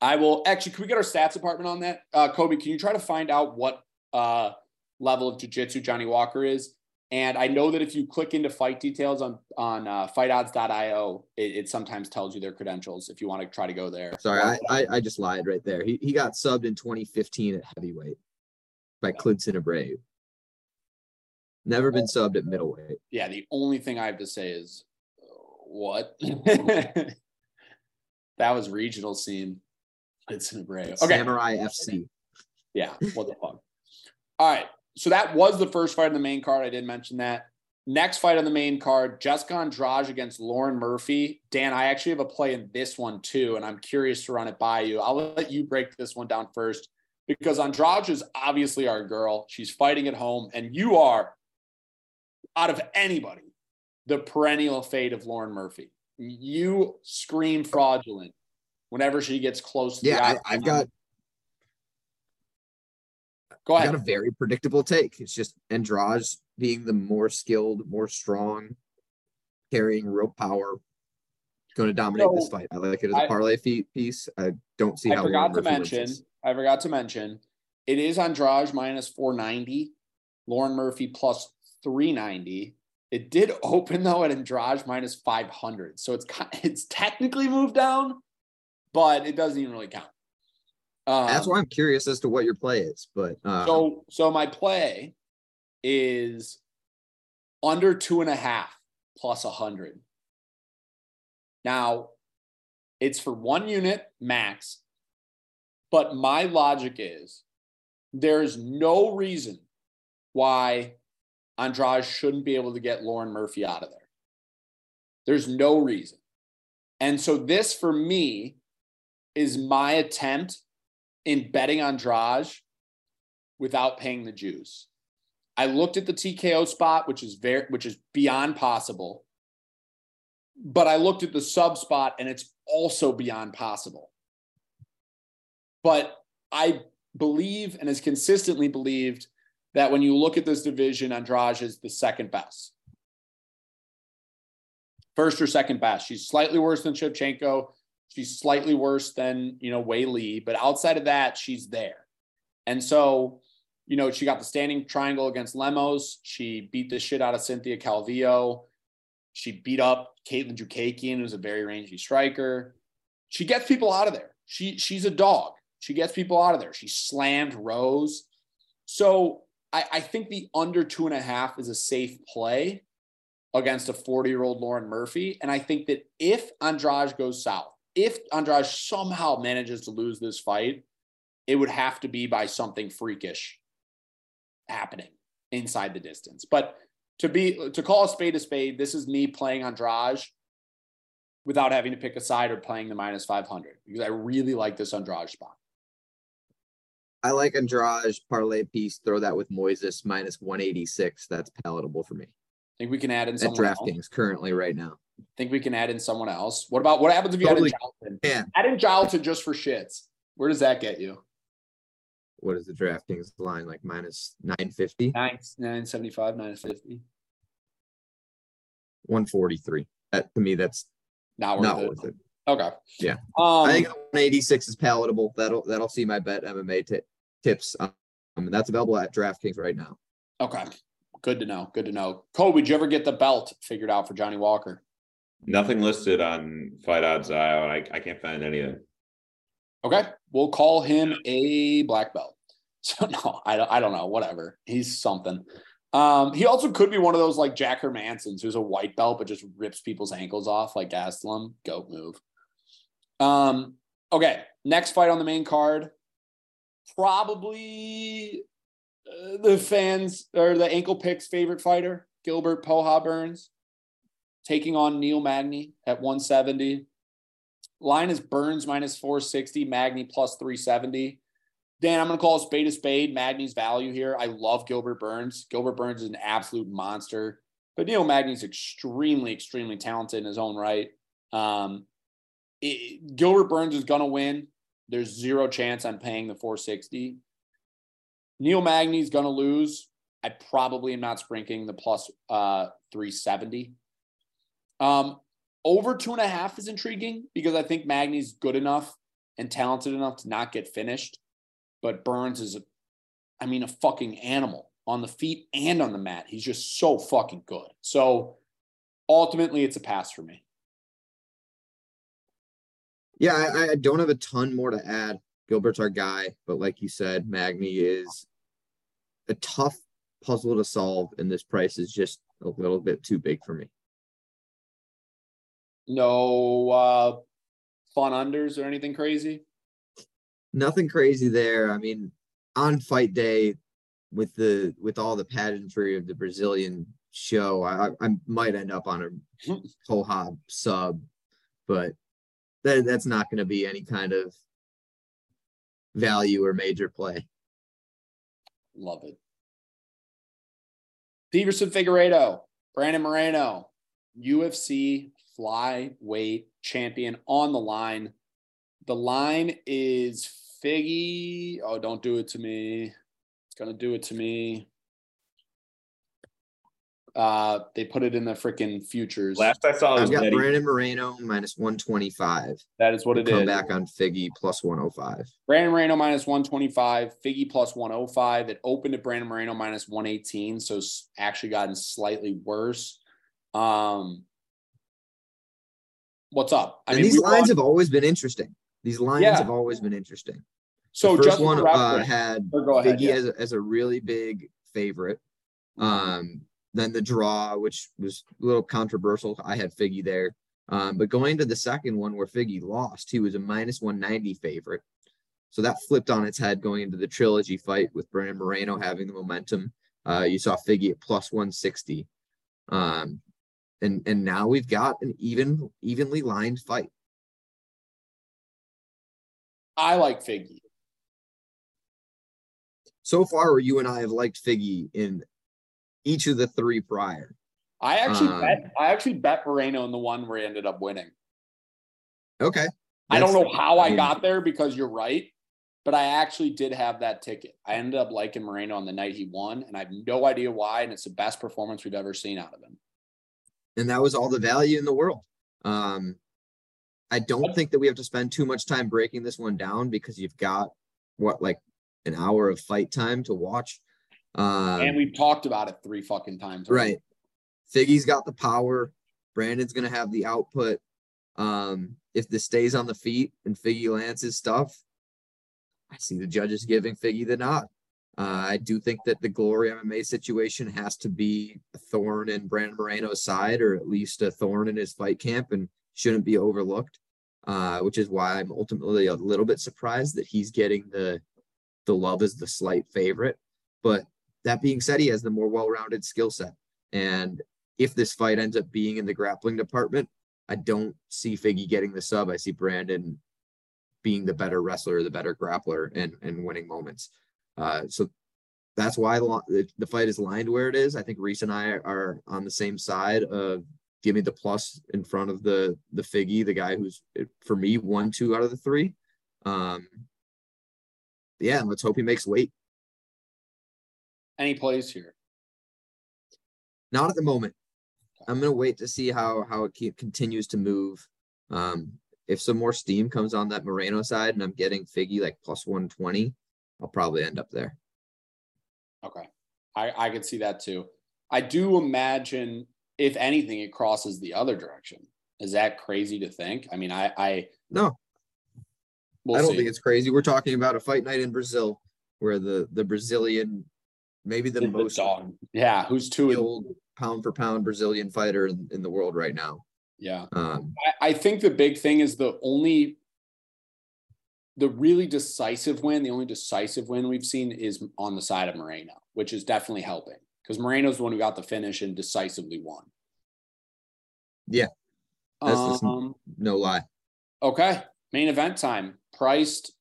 I will actually. Can we get our stats department on that? Uh, Kobe, can you try to find out what uh, level of jujitsu Johnny Walker is? And I know that if you click into fight details on on uh, fightodds.io, it, it sometimes tells you their credentials if you want to try to go there. Sorry, I, I, I just lied right there. He, he got subbed in 2015 at heavyweight by Klidson Abreu. Never been subbed at middleweight. Yeah, the only thing I have to say is what? *laughs* that was regional scene. It's an Abreu. Okay. Samurai FC. Yeah. What the fuck? All right. So that was the first fight on the main card. I did mention that. Next fight on the main card, Jessica Andrade against Lauren Murphy. Dan, I actually have a play in this one too, and I'm curious to run it by you. I'll let you break this one down first because Andrade is obviously our girl. She's fighting at home, and you are, out of anybody, the perennial fate of Lauren Murphy. You scream fraudulent whenever she gets close to Yeah, the I, I've got Go ahead. I ahead. got a very predictable take. It's just Andrade being the more skilled, more strong, carrying real power, going to dominate this fight. I like it as I- a parlay fee piece. I don't see I how forgot Lauren to Murphy mention. this. I forgot to mention. It is Andrade minus 490. Lauren Murphy plus 390. It did open though at Andrade minus 500. So it's *laughs* it's technically moved down, but it doesn't even really count. Um, That's why I'm curious as to what your play is. But uh, so so my play is under two and a half plus a hundred. Now it's for one unit max, but my logic is there's no reason why Andrade shouldn't be able to get Lauren Murphy out of there. There's no reason. And so this for me is my attempt in betting Andrade without paying the Jews. I looked at the TKO spot, which is very, which is beyond possible. But I looked at the sub spot, and it's also beyond possible. But I believe and has consistently believed that when you look at this division, Andrade is the second best. First or second best. She's slightly worse than Shevchenko. She's slightly worse than, you know, Weili. But outside of that, she's there. And so, you know, she got the standing triangle against Lemos. She beat the shit out of Cynthia Calvillo. She beat up Katlyn Chookagian, who's a very rangy striker. She gets people out of there. She she's a dog. She gets people out of there. She slammed Rose. So I, I think the under two and a half is a safe play against a 40 year old Lauren Murphy. And I think that if Andrade goes south, if Andrade somehow manages to lose this fight, it would have to be by something freakish happening inside the distance. But to be to call a spade a spade, this is me playing Andrade without having to pick a side or playing the minus 500 because I really like this Andrade spot. I like Andrade parlay piece. Throw that with Moises minus 186. That's palatable for me. I think we can add in At someone else. DraftKings currently right now. I think we can add in someone else. What about what happens if you Totally add in Jailton? can. Add in Jailton just for shits. Where does that get you? What is the DraftKings line like? Minus 950, Nine nine seventy five, nine fifty. 143. That to me, that's Not worth not it. worth it. Okay. Yeah. Um, I think 186 is palatable. That'll that'll see my bet MMA ti- tips. Um, and that's available at DraftKings right now. okay. Good to know. Good to know. Kobe, did you ever get the belt figured out for Johnny Walker? Nothing listed on Fight Odds IO, and I, I can't find any of it. Okay. We'll call him a black belt. *laughs* So no, I don't, I don't know. Whatever. He's something. Um, he also could be one of those like Jack Hermanssons who's a white belt but just rips people's ankles off like Gastelum. Goat move. Um, okay. Next fight on the main card. Probably uh, the fans or the ankle picks favorite fighter, Gilbert Poha Burns, taking on Neil Magny at 170. Line is Burns minus 460, Magny plus 370. Dan, I'm going to call a spade a spade. Magny's value here. I love Gilbert Burns. Gilbert Burns is an absolute monster, but Neil Magny's extremely, extremely talented in his own right. Um, it- Gilbert Burns is going to win. There's zero chance I'm paying the 460. Neil Magny's going to lose. I probably am not sprinkling the plus uh, 370. Um, over two and a half is intriguing because I think Magny's good enough and talented enough to not get finished. But Burns is, a, I mean, a fucking animal on the feet and on the mat. He's just so fucking good. So ultimately, it's a pass for me. Yeah, I, I don't have a ton more to add. Gilbert's our guy, but like you said, Magny is a tough puzzle to solve, and this price is just a little bit too big for me. No uh, fun unders or anything crazy. Nothing crazy there. I mean, on fight day, with the with all the pageantry of the Brazilian show, I, I might end up on a *laughs* Hoha sub, but that that's not going to be any kind of value or major play. Love it. Deiveson Figueiredo, Brandon Moreno, UFC flyweight champion on the line. The line is Figgy. Oh, don't do it to me. It's gonna do it to me. Uh, they put it in the freaking futures. Last I saw, it I've was got Eddie. Brandon Moreno minus 125. that is what it Come is. back on Figgy plus 105. Brandon Moreno minus 125, Figgy plus 105. It opened at Brandon Moreno minus 118, so it's actually gotten slightly worse. Um, what's up? I and these we lines watched- have always been interesting. These lines Yeah. have always been interesting. so the first just one for uh, had or ahead, Figgy yeah. as, a, as a really big favorite. Um, then the draw, which was a little controversial. I had Figgy there. Um, but going to the second one where Figgy lost, he was a minus 190 favorite. So that flipped on its head going into the trilogy fight with Brandon Moreno having the momentum. Uh, you saw Figgy at plus 160. Um, and and now we've got an even evenly lined fight. I like Figgy. So far, you and I have liked Figgy in each of the three prior. I actually Um, bet I actually bet Moreno in the one where he ended up winning. Okay. I don't know how I got there because you're right, but I actually did have that ticket. I ended up liking Moreno on the night he won, and I have no idea why. And it's the best performance we've ever seen out of him. and that was all the value in the world. Um, I don't think that we have to spend too much time breaking this one down because you've got what like an hour of fight time to watch. Um, and we've talked about it three fucking times. right. Figgy's got the power. Brandon's gonna have the output. Um, if this stays on the feet and Figgy lands his stuff, I see the judges giving Figgy the nod. Uh, I do think that the Glory MMA situation has to be a thorn in Brandon Moreno's side, or at least a thorn in his fight camp, and shouldn't be overlooked. Uh, which is why I'm ultimately a little bit surprised that he's getting the the love as the slight favorite. But that being said, he has the more well-rounded skill set, and if this fight ends up being in the grappling department, I don't see Figgy getting the sub. I see Brandon being the better wrestler, the better grappler, and and winning moments. Uh, so that's why the, the, the fight is lined where it is. I think Reese and I are on the same side of give me the plus in front of the the Figgy, the guy who's for me one two out of the three. Um, yeah, let's hope he makes weight. Any plays here? Not at the moment. I'm gonna wait to see how how it ke- continues to move. Um, if some more steam comes on that Moreno side, and I'm getting Figgy like plus 120, I'll probably end up there. Okay. I, I could see that too. I do imagine, if anything, it crosses the other direction. Is that crazy to think? I mean, I, I, No, we'll I don't see. think it's crazy. We're talking about a fight night in Brazil where the the Brazilian, maybe the The most dog. Yeah. Who's two? skilled pound for pound Brazilian fighter in, in the world right now. Yeah. Um, I, I think the big thing is the only, the really decisive win, the only decisive win we've seen is on the side of Moreno, which is definitely helping because Moreno's the one who got the finish and decisively won. Yeah. That's the- Um, no lie. Okay, main event time. Priced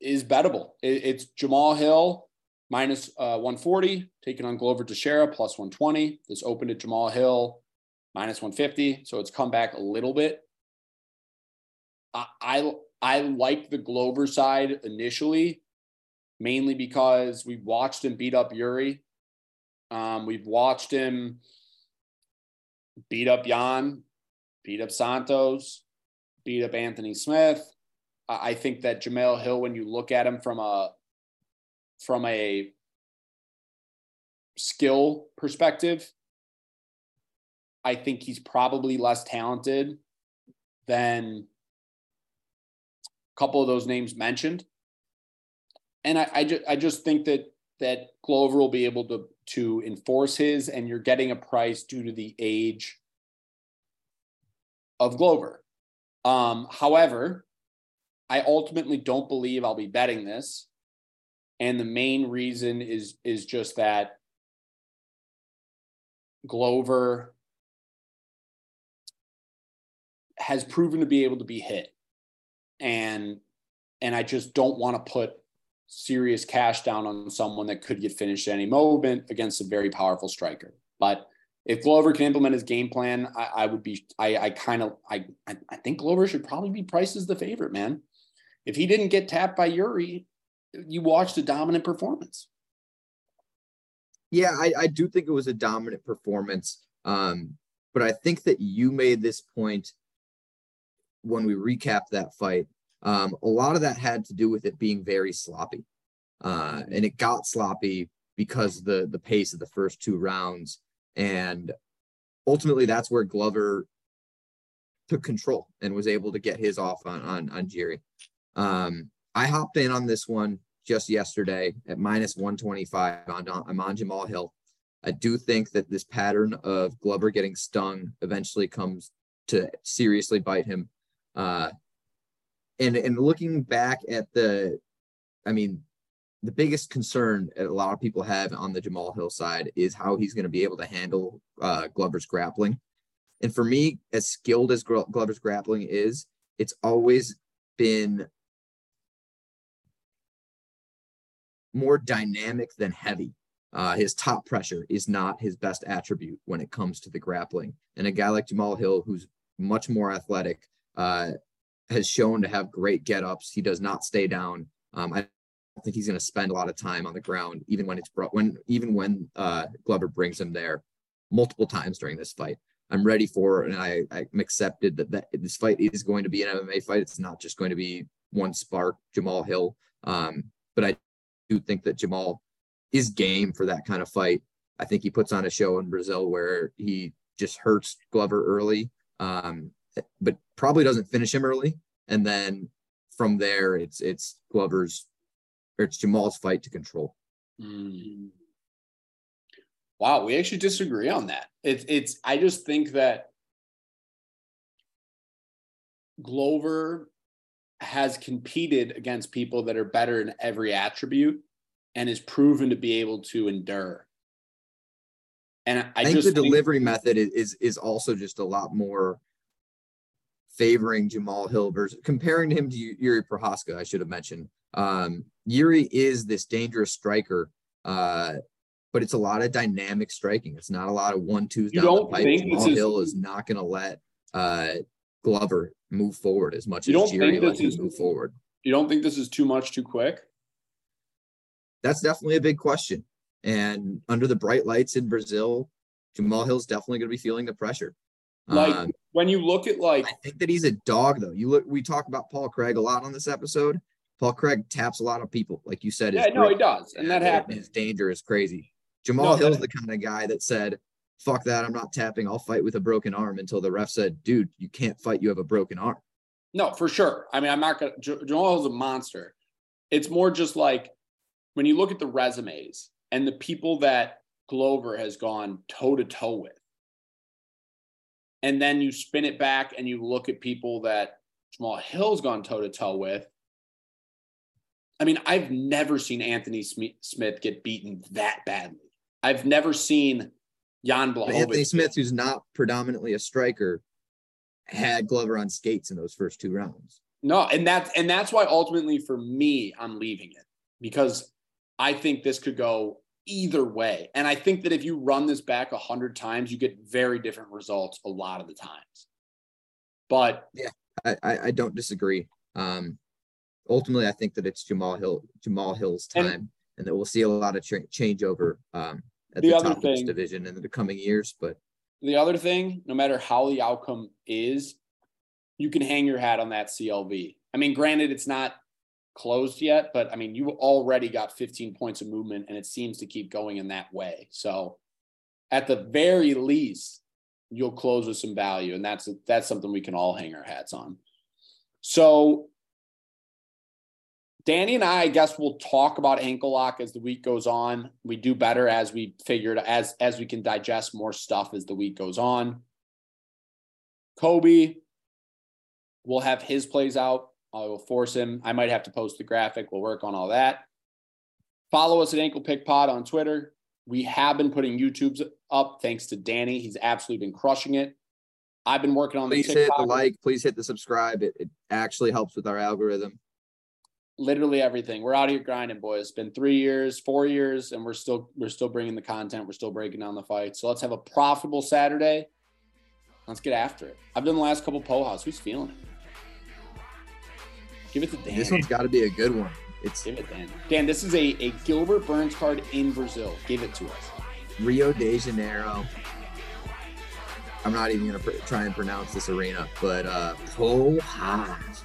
is bettable. It- it's Jamal Hill minus uh, 140, taking on Glover Teixeira plus 120. This opened at Jamal Hill minus 150, so it's come back a little bit. I I, I like the Glover side initially, mainly because we watched him beat up Yuri. Um, we've watched him beat up Jan, beat up Santos, beat up Anthony Smith. I think that Jamal Hill, when you look at him from a from a skill perspective, I think he's probably less talented than a couple of those names mentioned. And I, I just I just think that that Glover will be able to to enforce his, and you're getting a price due to the age of Glover. Um, however, I ultimately don't believe I'll be betting this. And the main reason is is just that Glover has proven to be able to be hit. And and I just don't want to put serious cash down on someone that could get finished at any moment against a very powerful striker. But if Glover can implement his game plan, I, I would be I, I kind of I I think Glover should probably be priced as the favorite, man. If he didn't get tapped by Yuri, you watched a dominant performance. Yeah, I, I do think it was a dominant performance. Um, but I think that you made this point when we recapped that fight. Um, a lot of that had to do with it being very sloppy. Uh, and it got sloppy because the the pace of the first two rounds. And ultimately that's where Glover took control and was able to get his off on on on Jiri. Um, I hopped in on this one just yesterday at minus 125 on I'm on Jamal Hill. I do think that this pattern of Glover getting stung eventually comes to seriously bite him. Uh, and and looking back at the, I mean, the biggest concern a lot of people have on the Jamal Hill side is how he's going to be able to handle uh, Glover's grappling. And for me, as skilled as Glover's grappling is, it's always been more dynamic than heavy. Uh, his top pressure is not his best attribute when it comes to the grappling. And a guy like Jamal Hill, who's much more athletic, uh, has shown to have great get ups. He does not stay down. Um, I think he's going to spend a lot of time on the ground, even when it's brought when even when uh, Glover brings him there multiple times during this fight. I'm ready for, and I, I'm accepted that, that this fight is going to be an MMA fight. It's not just going to be one spark, Jamal Hill. Um, but I do think that Jamal is game for that kind of fight. I think he puts on a show in Brazil where he just hurts Glover early, um, but probably doesn't finish him early. And then from there, it's it's Glover's or it's Jamal's fight to control. Mm. Wow, we actually disagree on that. It's it's I just think that Glover has competed against people that are better in every attribute and is proven to be able to endure. And I, I think the think, delivery method is, is also just a lot more favoring Jamal Hill versus comparing him to Yuri Prochazka, I should have mentioned. Um, Yuri is this dangerous striker, uh, but it's a lot of dynamic striking. It's not a lot of one twos down the pipe. Jamal Hill is, is not going to let uh, Glover move forward as much you as Jiri lets him move forward. You don't think this is too much too quick? That's definitely a big question. And under the bright lights in Brazil, Jamal Hill's definitely going to be feeling the pressure. Like um, when you look at like, I think that he's a dog though. You look, we talk about Paul Craig a lot on this episode. Paul Craig taps a lot of people, like you said. Yeah, no, he does, and that happens. His danger is crazy. Jamal no, Hill's the kind of guy that said, fuck that. I'm not tapping. I'll fight with a broken arm until the ref said, dude, you can't fight. You have a broken arm. No, for sure. I mean, I'm not going to, Joel's a monster. It's more just like when you look at the resumes and the people that Glover has gone toe to toe with, and then you spin it back and you look at people that Jamal Hill's gone toe to toe with. I mean, I've never seen Anthony Smith get beaten that badly. I've never seen Jan Blachowicz. Anthony Smith, who's not predominantly a striker, had Glover on skates in those first two rounds. No, and that's and that's why ultimately for me, I'm leaving it because I think this could go either way. And I think that if you run this back a hundred times, you get very different results a lot of the times. But yeah, I, I don't disagree. Um, ultimately, I think that it's Jamal Hill, Jamal Hill's time, and, and that we'll see a lot of tra- changeover um, at the, the top thing, of this division in the coming years. But the other thing, no matter how the outcome is, you can hang your hat on that CLV. I mean, granted, it's not closed yet, but I mean, you already got 15 points of movement and it seems to keep going in that way. So at the very least, you'll close with some value. And that's, that's something we can all hang our hats on. So Danny and I, I guess we'll talk about ankle lock as the week goes on. We do better as we figured as as we can digest more stuff as the week goes on. Kobe will have his plays out. I will force him. I might have to post the graphic. We'll work on all that. Follow us at Ankle Pick Pod on Twitter. We have been putting YouTube's up thanks to Danny. He's absolutely been crushing it. I've been working on please the hit the like, please hit the subscribe. It, it actually helps with our algorithm literally everything. We're out here grinding, boys. It's been three years, four years, and we're still we're still bringing the content. We're still breaking down the fight. So let's have a profitable Saturday. Let's get after it. I've done the last couple Pohas. Who's feeling it? Give it to Dan. This one's got to be a good one. It's give it Dan. Dan, this is a, a Gilbert Burns card in Brazil. Give it to us. Rio de Janeiro. I'm not even gonna pr- try and pronounce this arena, but uh, Pohas.